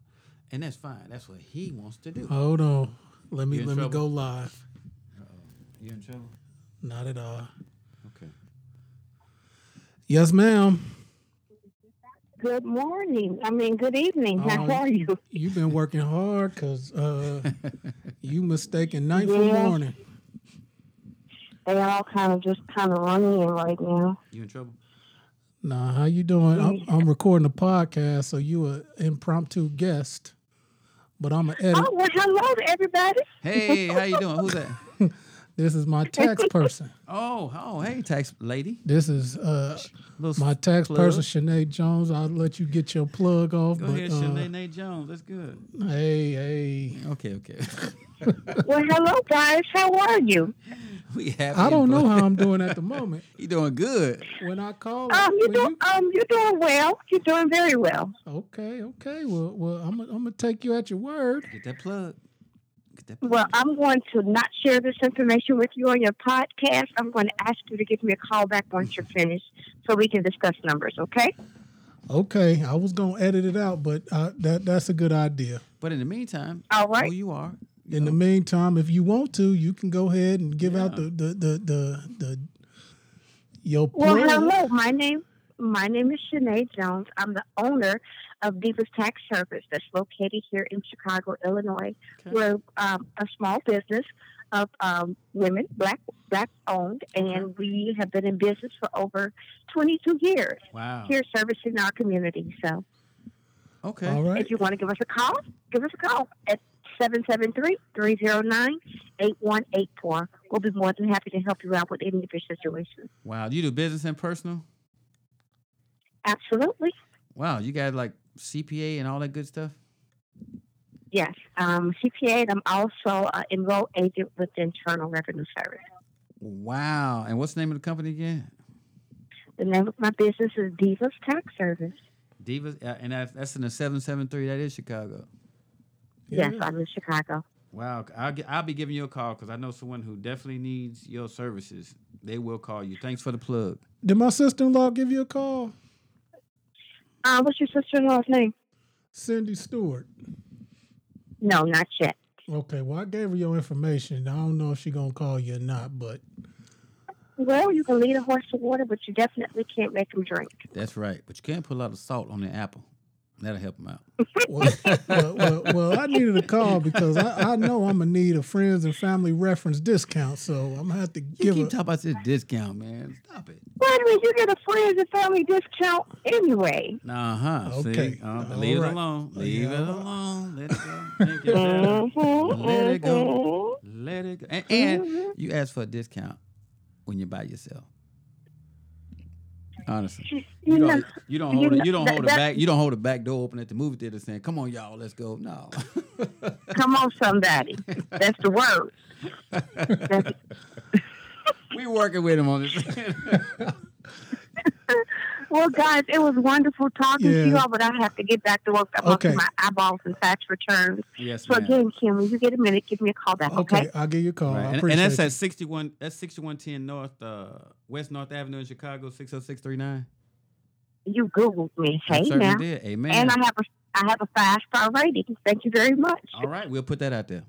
and that's fine. That's what he wants to do. hold on. Let me You in let me go live. You in trouble? Not at all. Okay. Yes, ma'am. Good morning. I mean, good evening. How Um, are you? You've been working hard, cause uh, you mistaken night for morning. They all kind of just kind of running in right now. You in trouble? Nah, how you doing? I'm, I'm recording a podcast, so you an impromptu guest, but I'm an editor. Oh, well, hello to everybody. Hey, how you doing? Who's that? This is my tax person. Oh, oh, hey, tax lady. This is uh, my tax plug. person, Shanae Jones. I'll let you get your plug off. Go but ahead, uh, Shanae Jones. That's good. hey, hey, Okay, okay. Well, hello, guys. How are you? we have. I don't know how I'm doing at the moment. You doing good? When I call, Um, you when do. Um, you're doing well. You're doing very well. okay, okay. Well, well, I'm gonna- I'm gonna take you at your word. Get that plug. Get that plug. Well, I'm going to not share this information with you on your podcast. I'm going to ask you to give me a call back once you're finished, so we can discuss numbers. Okay? Okay, I was gonna edit it out, but uh, that that's a good idea. But in the meantime, All right. who you are? You In the meantime, if you want to, you can go ahead and give out Yeah. the the the the, the your Well, plug. hello. My name my name is Shanae Jones. I'm the owner of Divas Tax Service that's located here in Chicago, Illinois. Okay. We're um, a small business of um, women, black black owned, and we have been in business for over 22 years Wow. here servicing our community. So Okay. All right. if you want to give us a call, give us a call at 773-309-8184. We'll be more than happy to help you out with any of your situations. Wow. Do you do business and personal? Absolutely. Wow. You got like CPA and all that good stuff? Yes, um, CPA, and I'm also an enrolled agent with the Internal Revenue Service. Wow. And what's the name of the company again? The name of my business is Divas Tax Service. Divas. Uh, and that's, that's in the 773. That is Chicago. Yes, Yeah. I'm in Chicago. Wow. I'll, I'll be giving you a call because I know someone who definitely needs your services. They will call you. Thanks for the plug. Did my sister-in-law give you a call? Uh, what's your sister-in-law's name? Cindy Stewart. No, not yet. Okay, well, I gave her your information. I don't know if she gonna call you or not, but Well, you can lead a horse to water, but you definitely can't make him drink. That's right. But you can't put a lot of salt on the apple. That'll help him out. Well, well, well, well, I needed a call because I, I know I'm gonna need a friends and family reference discount, so I'm gonna have to You give keep a. talking about this discount, man. Stop it. Wait a minute, you get a friends and family discount anyway. Uh huh. Okay. See? Uh, leave right. it alone. Leave Yeah. it alone. Let it go. Thank you, Sarah. Mhm, Let it go. mhm. Let it go. And, and you ask for a discount when you're by yourself. Honestly, you You know, don't. You don't you hold it. know, You don't that- hold it back. You don't hold the back door open at the movie theater saying, "Come on, y'all, let's go." No. come on, somebody. That's the word. That's, we working with him on this. well, guys, it was wonderful talking to you all, but I have to get back to work. I'm up to Okay. my eyeballs and tax returns. yes, So ma'am. again, Kim, when you get a minute, give me a call back, okay? Okay, I'll give you a call. Right. I And, appreciate and that's you. at 61 that's 6110 North uh West North Avenue in Chicago 60639. You Googled me. I Hey certainly now. did. Amen. And I have a I have a five star rating. Thank you very much. All right, we'll put that out there.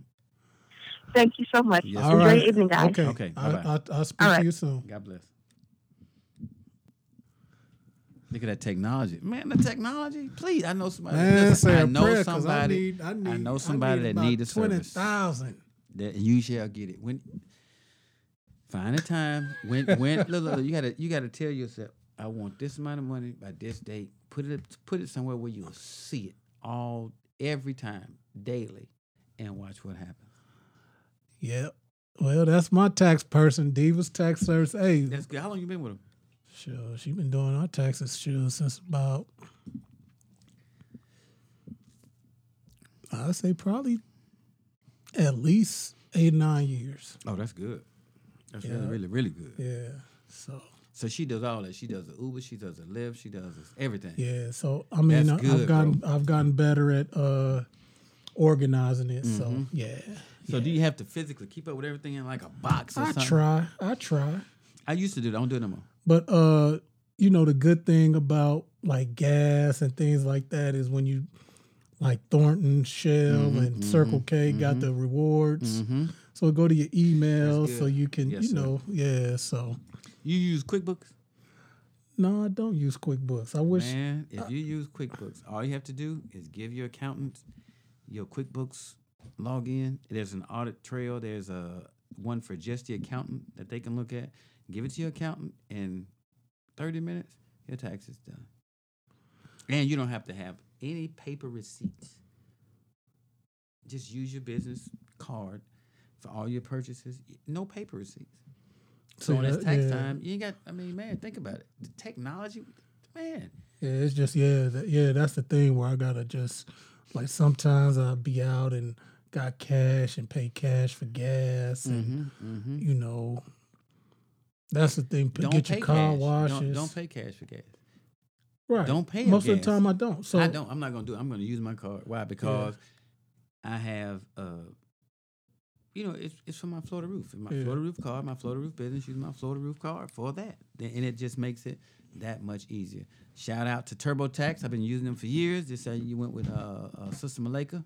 Thank you so much. Yes, All Enjoy right. your evening, guys. Okay. Okay, I, bye-bye. I, I'll speak All to right. you soon. God bless. Look at that technology, man. The technology, please. I know somebody. Man, listen, say I a know somebody. I need, I need, know somebody need that about need the twenty service. thousand. that you shall get it when. Find a time when when look, look, you gotta you gotta tell yourself I want this amount of money by this date. Put it put it somewhere where you'll see it all every time daily, and watch what happens. Yep. Well, that's my tax person, Divas Tax Service. Hey, That's good. How long you been with him? sure, she's been doing our taxes sure since about I'd say probably at least eight nine years. Oh, that's good. That's Yeah. really really really good. Yeah. So So she does all that. She does the Uber. She does the Lyft. She does everything. yeah. So I mean, I, I've good, gotten I've gotten better at uh organizing it. So Mm-hmm. yeah. So do you have to physically keep up with everything in like a box or something? I something? try. I try. I used to do that. I don't do it no more. But uh, you know, the good thing about like gas and things like that is when you like Thornton, Shell, Mm-hmm, and Circle K got the rewards. So go to your email so you can, Yes, you sir. know, yeah. So You use QuickBooks? no, I don't use QuickBooks. I wish. Man, if you use QuickBooks, all you have to do is give your accountant your QuickBooks login. There's an audit trail. There's a one for just the accountant that they can look at. Give it to your accountant in 30 minutes. Your tax is done. And you don't have to have any paper receipts. Just use your business card for all your purchases. No paper receipts. So when it's tax yeah. time, you ain't got. I mean, man, think about it. The technology, man. Yeah, it's just yeah, that, yeah. That's the thing where I gotta just like sometimes I'll be out and got cash and pay cash for gas and Mm-hmm. you know. That's the thing. Don't Get your car cash. washes. Don't, don't pay cash for gas. Right. don't pay Most of gas. the time I don't. So I don't. I'm not gonna do. it. I'm gonna use my card. Why? Because I have. uh You know, it's it's for my Florida roof. My Yeah. Florida roof card. My Florida roof business. Use my Florida roof card for that, and it just makes it that much easier. Shout out to TurboTax. I've been using them for years. Just say you went with uh, uh Sister Malika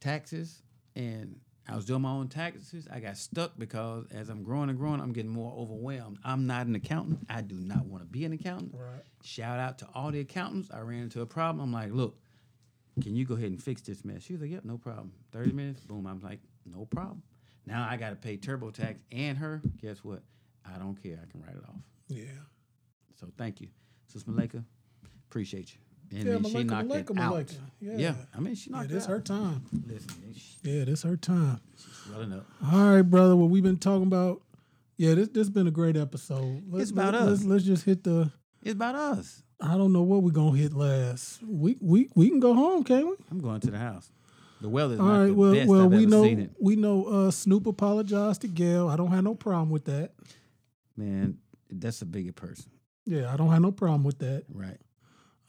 taxes and I was doing my own taxes. I got stuck because as I'm growing and growing, I'm getting more overwhelmed. I'm not an accountant. I do not want to be an accountant. Right. Shout out to all the accountants. I ran into a problem. I'm like, look, can you go ahead and fix this mess? She was like, yep, no problem. 30 minutes, boom. I'm like, no problem. Now I got to pay TurboTax and her. Guess what? I don't care. I can write it off. yeah. So thank you, Sis Malika. Appreciate you. And Yeah, then she Malika, knocked Malika, it out. Malika. Yeah. Yeah. I mean, she Yeah, knocked this it out. her time. Listen, she's Yeah, this her time. She's swelling up. All right, brother. Well, we've been talking about. Yeah, this this been a great episode. Let's, It's about let, us. Let's, let's just hit the. It's about us. I don't know what we're gonna hit last. We we we can go home, can't we? I'm going to the house. The weather's All not right. the Well, best well, I've we know seen it. we know. Uh, Snoop apologized to Gayle. I don't have no problem with that. Man, that's a bigger person, Yeah, I don't have no problem with that. right?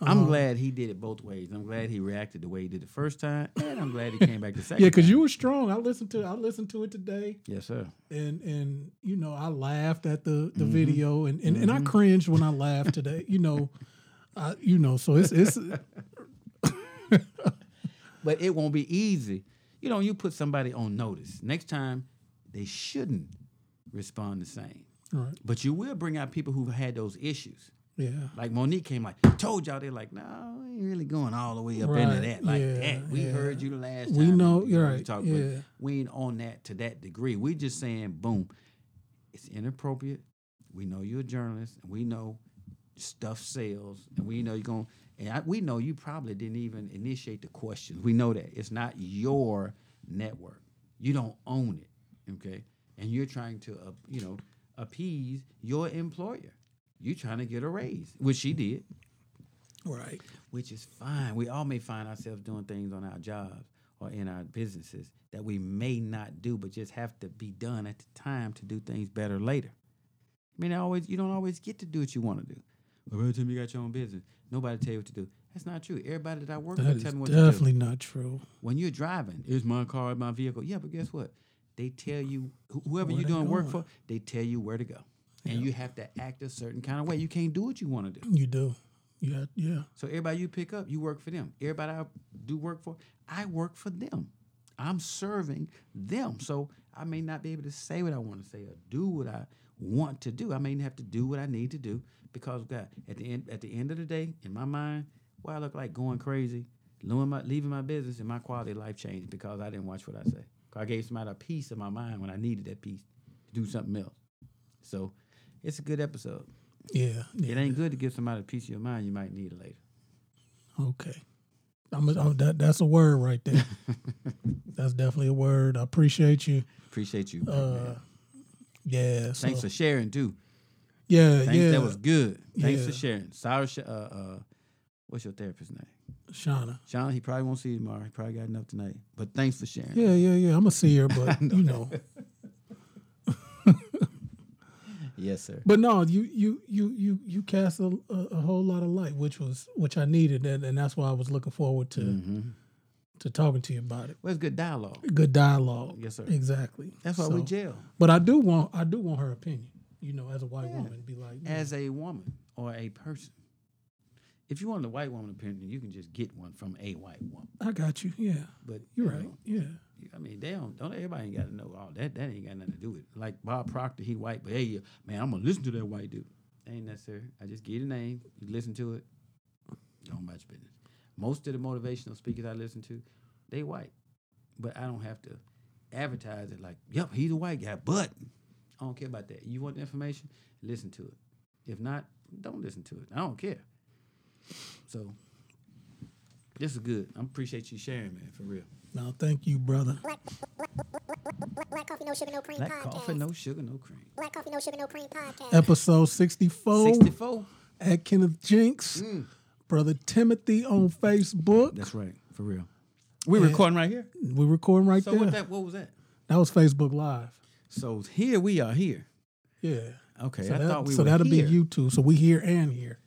I'm Um, glad he did it both ways. I'm glad he reacted the way he did the first time, and I'm glad he came back the second. Yeah, because you were strong. I listened to I listened to it today, Yes, sir. and and you know I laughed at the the Mm-hmm. video, and, and and I cringed when I laughed today. You know, I you know so it's it's But it won't be easy. You know, you put somebody on notice. Next time, they shouldn't respond the same. right. But you will bring out people who've had those issues. Yeah. Like Mo'Nique came like, told y'all they're like, no, we ain't really going all the way up into that like yeah, that. We yeah. heard you the last time. We know- you you're you right, talk, yeah. We ain't on that to that degree. We just saying, boom, it's inappropriate. We know you're a journalist, and we know stuff sells, and we know you're going. And I, we know you probably didn't even initiate the questions. We know that it's not your network. You don't own it, okay? And you're trying to, uh, you know, appease your employer. You're trying to get a raise, which she did Right. which is fine. We all may find ourselves doing things on our jobs or in our businesses that we may not do, but just have to be done at the time to do things better later. I mean, always you don't always get to do what you want to do. By time you got your own business, nobody tell you what to do. That's not true. Everybody that I work That with tell me what to do. definitely not true. When you're driving, it's my car, my vehicle. Yeah, but guess what? They tell you whoever Where you're doing work for, they tell you where to go, and you have to act a certain kind of way. You can't do what you want to do. You do. Yeah. Yeah. So everybody you pick up, you work for them. Everybody I do work for, I work for them. I'm serving them. So I may not be able to say what I want to say or do what I want to do. I may have to do what I need to do because God, at the end at the end of the day, in my mind, why I look like going crazy, leaving my, leaving my business and my quality of life changed because I didn't watch what I say. I gave somebody a piece of my mind when I needed that piece to do something else. So it's a good episode. Yeah. yeah. It ain't good to give somebody a piece of your mind you might need it later. Okay. I'm a, oh, that that's a word right there. that's definitely a word. I appreciate you. Appreciate you. Uh. Yeah. So, Thanks for sharing too. Yeah. Thanks, yeah. that was good. Thanks for sharing. Sorry, uh, uh, what's your therapist's name? Shauna. Sean. He probably won't see you tomorrow. He probably got enough tonight. But thanks for sharing. Yeah. Yeah. Yeah. I'm gonna see her, but you know. Yes, sir. But no, you you you you you cast a, a, a whole lot of light, which was which I needed, and, and that's why I was looking forward to Mm-hmm. to talking to you about it. Well, it's good dialogue. Good dialogue. Yes, sir. Exactly. That's why we So- jail. But I do want I do want her opinion. You know, as a white woman, be like, As a woman or a person. If you want a white woman opinion, you can just get one from a white woman. I got you. Yeah, But you're you right. know, Yeah. I mean, they don't. Don't everybody ain't got to know all that. That ain't got nothing to do with it. Like Bob Proctor, he white, but hey, man, I'm gonna listen to that white dude. Ain't necessary. I just give you the name. You listen to it. Don't much business. Most of the motivational speakers I listen to, they white, but I don't have to advertise it like, yep, he's a white guy. But I don't care about that. You want the information? Listen to it. If not, don't listen to it. I don't care. So this is good. I appreciate you sharing, man, for real. No, thank you, brother. Black, black coffee, no sugar, no cream Black podcast. coffee, no sugar, no cream. Black coffee, no sugar, no cream podcast. Episode 64 64. at Kenneth Jinks. Mm. Brother Timothy on Facebook. That's right, for real. We're recording right here. We're recording right So there. what that? What was that? that was Facebook Live. So here we are here. Yeah. Okay, So, I that, thought we so that'll here. be YouTube. So we here and here.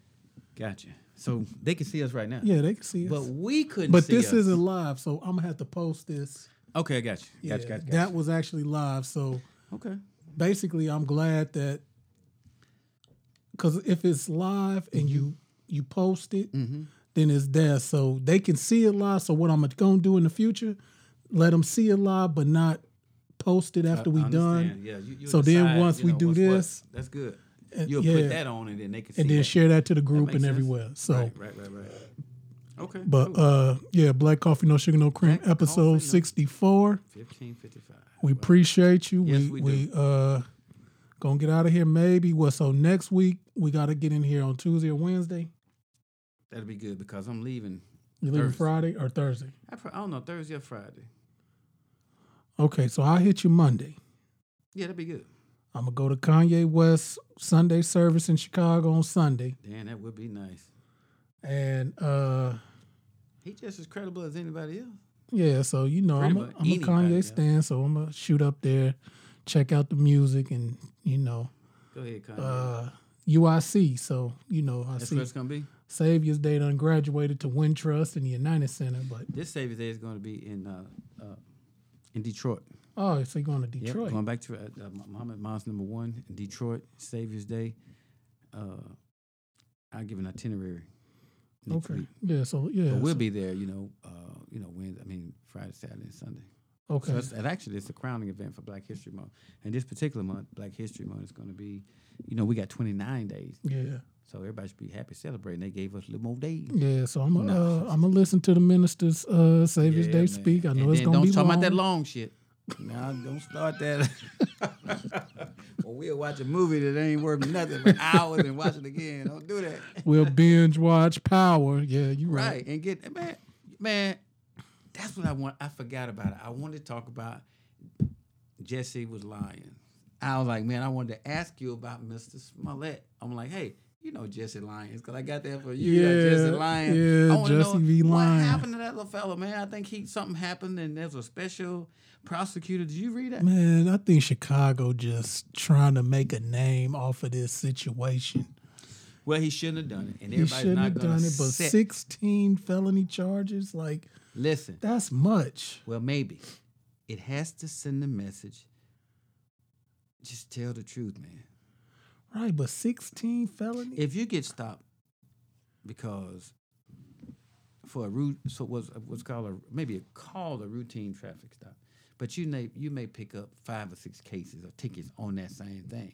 Gotcha. So they can see us right now. Yeah, they can see us. But we couldn't. But this us. isn't live, so I'm gonna have to post this. Okay, I got you. Yeah, Got you. Got that was actually live. So. Okay. basically, I'm glad that because if it's live and you Mm-hmm. you post it, then it's there, so they can see it live. So what I'm gonna do in the future, let them see it live, but not post it after we done. Yeah. You, you So then once you we know, do what's what. this, that's good. You'll yeah. put that on, and then they can see. and then that. share that to the group and sense. everywhere. So. Right, right, right, right. Okay. But cool. uh yeah, Black Coffee No Sugar No Cream Black episode No- 64. fifteen fifty-five. We appreciate you. Yes, we we do. uh gonna get out of here maybe what so next week we gotta get in here on Tuesday or Wednesday. That'll be good because I'm leaving. You leaving. Friday or Thursday? I, I don't know Thursday or Friday. Okay, so I'll hit you Monday. Yeah, that'd be good. I'm gonna go to Kanye West Sunday service in Chicago on Sunday. Dan, that would be nice. And uh He just as credible as anybody else. yeah, so you know I'm a, Pretty much I'm a Kanye yeah. stan, so I'm gonna shoot up there, check out the music and you know, Go ahead, Kanye. uh UIC. So, you know, I That's see what it's gonna be. Savior's Day done graduated to Wintrust and the United Center, but This Savior's Day is going to be in uh, uh, in Detroit. oh, so you're going to Yep, Detroit? going back to uh, uh, Muhammad Mosque number one in Detroit, Savior's Day. Uh, I'll give an itinerary. Okay, week. yeah. So yeah, But we'll so- be there, you know, uh, you know, Wednesday, I mean Friday, Saturday, and Sunday. okay. So it's, and actually, it's a crowning event for Black History Month. And this particular month, Black History Month, is going to be, you know, we got 29 days. yeah, So everybody should be happy celebrating. They gave us a little more days. Yeah, so I'm gonna No. uh, I'm gonna listen to the ministers uh, Savior's Yeah, Day man. speak. I know And it's gonna don't be talk long. about that long shit. Now don't start that. or we'll watch a movie that ain't worth nothing for hours and watch it again. Don't do that. We'll binge watch Power. Yeah, you right. Right. And get man, man, that's what I want. I forgot about it. I wanted to talk about Jesse was lying. I was like, man, I wanted to ask you about Mr. Smollett. I'm like, hey, you know Jesse Lyons, because I got that for you. Yeah, Yeah, Jesse Lyons. yeah, I wanna Jesse know V. What happened to that little fella, man? I think he something happened and there's a special prosecutor. Did you read that? Man, I think Chicago just trying to make a name off of this situation. Well, he shouldn't have done it. And He shouldn't not have done it, but set- 16 felony charges, like Listen, that's much. Well, maybe. It has to send a message. Just tell the truth, man. Right, but 16 felony? If you get stopped because for a route, so what's what's called a maybe a called a routine traffic stop, but you may you may pick up five or six cases or tickets on that same thing,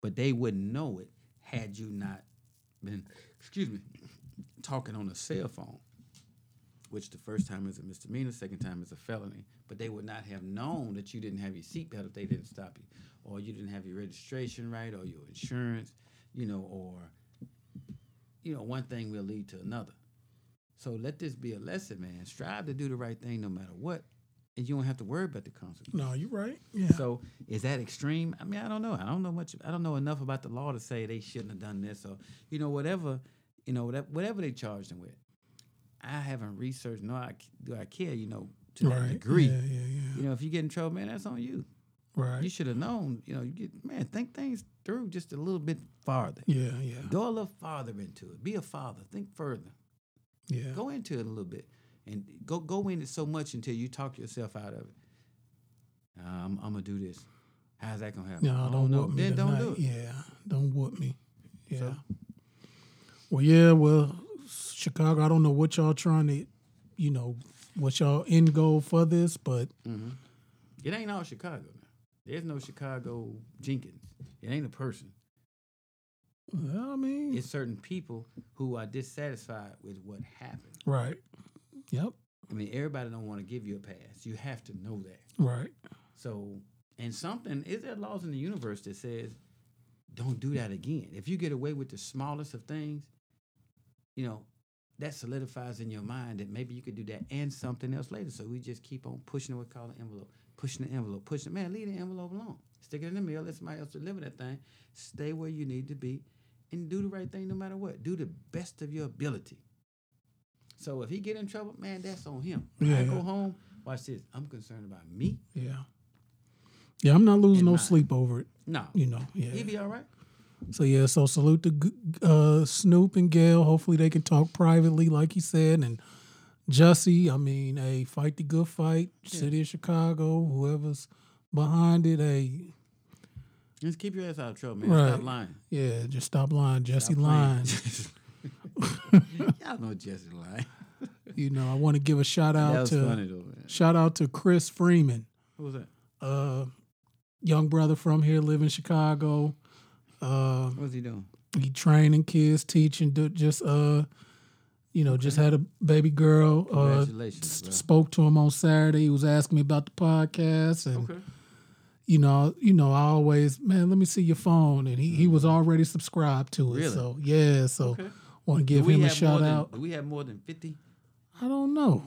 but they wouldn't know it had you not been, excuse me, talking on a cell phone which the first time is a misdemeanor, second time is a felony. But they would not have known that you didn't have your seatbelt if they didn't stop you, or you didn't have your registration right, or your insurance, you know, or you know, one thing will lead to another. So let this be a lesson, man. Strive to do the right thing no matter what, and you don't have to worry about the consequences. No, you're right. Yeah. So is that extreme? I mean, I don't know. I don't know much. I don't know enough about the law to say they shouldn't have done this or you know whatever, you know that whatever they charged them with. I haven't researched. No, I, do I care? You know to that right. degree. Yeah, yeah, yeah. You know, if you get in trouble, man, that's on you. Right. You should have known. You know, you get man, think things through just a little bit farther. yeah, yeah. Go a little farther into it. Be a father. Think further. Yeah. Go into it a little bit, and go go in it so much until you talk yourself out of it. Uh, I'm, I'm gonna do this. How's that gonna happen? No, I don't know. whoop me Then don't do it. Yeah, don't whoop me. Yeah. So? Well, yeah. Well, Chicago. I don't know what y'all trying to, you know, what y'all end goal for this, but It ain't all Chicago. There's no Chicago Jenkins. It ain't a person. well, I mean, It's certain people who are dissatisfied with what happened. right. Yep. I mean, everybody don't want to give you a pass. You have to know that. Right. So, and something is there laws in the universe that says, don't do that again. If you get away with the smallest of things, you know, that solidifies in your mind that maybe you could do that and something else later. So we just keep on pushing what we call the envelope, pushing the envelope, pushing. Man, leave the envelope alone. Stick it in the mail. Let somebody else deliver that thing. Stay where you need to be, and do the right thing no matter what. Do the best of your ability. So if he get in trouble, man, that's on him. When I Yeah. go home. Watch this. I'm concerned about me. Yeah. Yeah, I'm not losing no mine. sleep over it. No, You know. Yeah. he be all right. So yeah, so salute to uh, Snoop and Gayle. Hopefully they can talk privately, like he said, and Jussie. I mean, hey, fight the good fight. City of Chicago, whoever's behind it. Hey, Just keep your ass out of trouble, man. Right. Stop lying. yeah, just stop lying, Jesse lying. Y'all know Jesse lying. you know, I want to give a shout out to funny though, shout out to Chris Freeman, Who was that? uh, young brother from here, live in Chicago. Uh, What was he doing? he training kids, teaching. do- Just uh, you know, just had a baby girl. Uh, spoke to him on Saturday. He was asking me about the podcast, and Okay. you know, you know, I always, man, let me see your phone, and he, he was already subscribed to it. Really? So yeah, so Okay. want to give him a shout than- out. Do we have more than fifty? I don't know.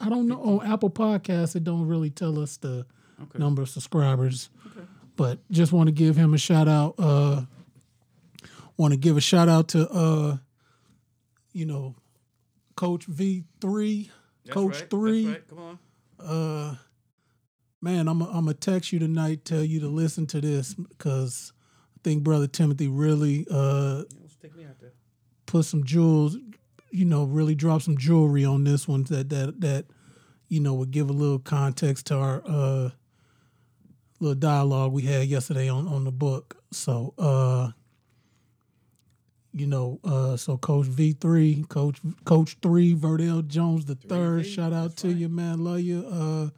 I don't know on Apple Podcasts. It don't really tell us the Okay. number of subscribers, Okay. but just want to give him a shout out. Uh, want to give a shout out to uh, you know, Coach V three, Coach three. Come on. Uh, man, I'm I'm gonna text you tonight, tell you to listen to this because I think Brother Timothy really uh Stick me out there. put some jewels, you know, really drop some jewelry on this one that that that you know would give a little context to our uh little dialogue we had yesterday on on the book. So uh you know, uh so Coach V three, Coach Coach three, Verdell Jones the third. Shout out that's to right. you, man. Love you. Uh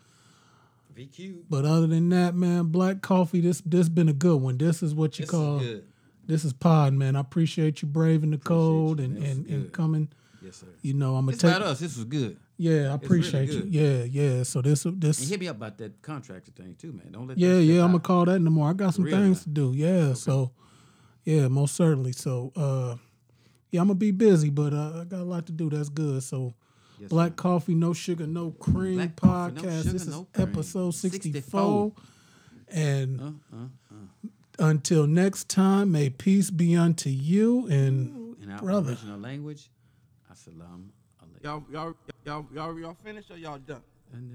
VQ. but other than that, man, black coffee, this this been a good one. This is what you This call is good. this is Pod, man. I appreciate you braving the cold you. and, and, and coming. Yes, sir. You know, I'm gonna It's take. about us. This was good. Yeah, I really appreciate you. Yeah, yeah. So this And this. hit me up about that contractor thing too, man. Don't let Yeah, yeah. I'm gonna call that the morning. I got some Real things to do. Yeah. So, yeah, most certainly. So, uh, yeah, I'm gonna be busy, but uh, I got a lot to do. That's good. So, Yes, Black sir. Coffee, No Sugar, No Cream Black Coffee, No podcast. Sugar, this is No episode 64. 64. And Uh, uh, uh. until next time, may peace be unto you. And In our Brother. original language, assalamu alaikum. Y'all, y'all, y'all, y'all, y'all finished or y'all done?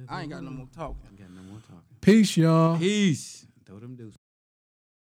I ain't got no more talking. I ain't got no more talking. peace, y'all. Peace. Throw them deuces.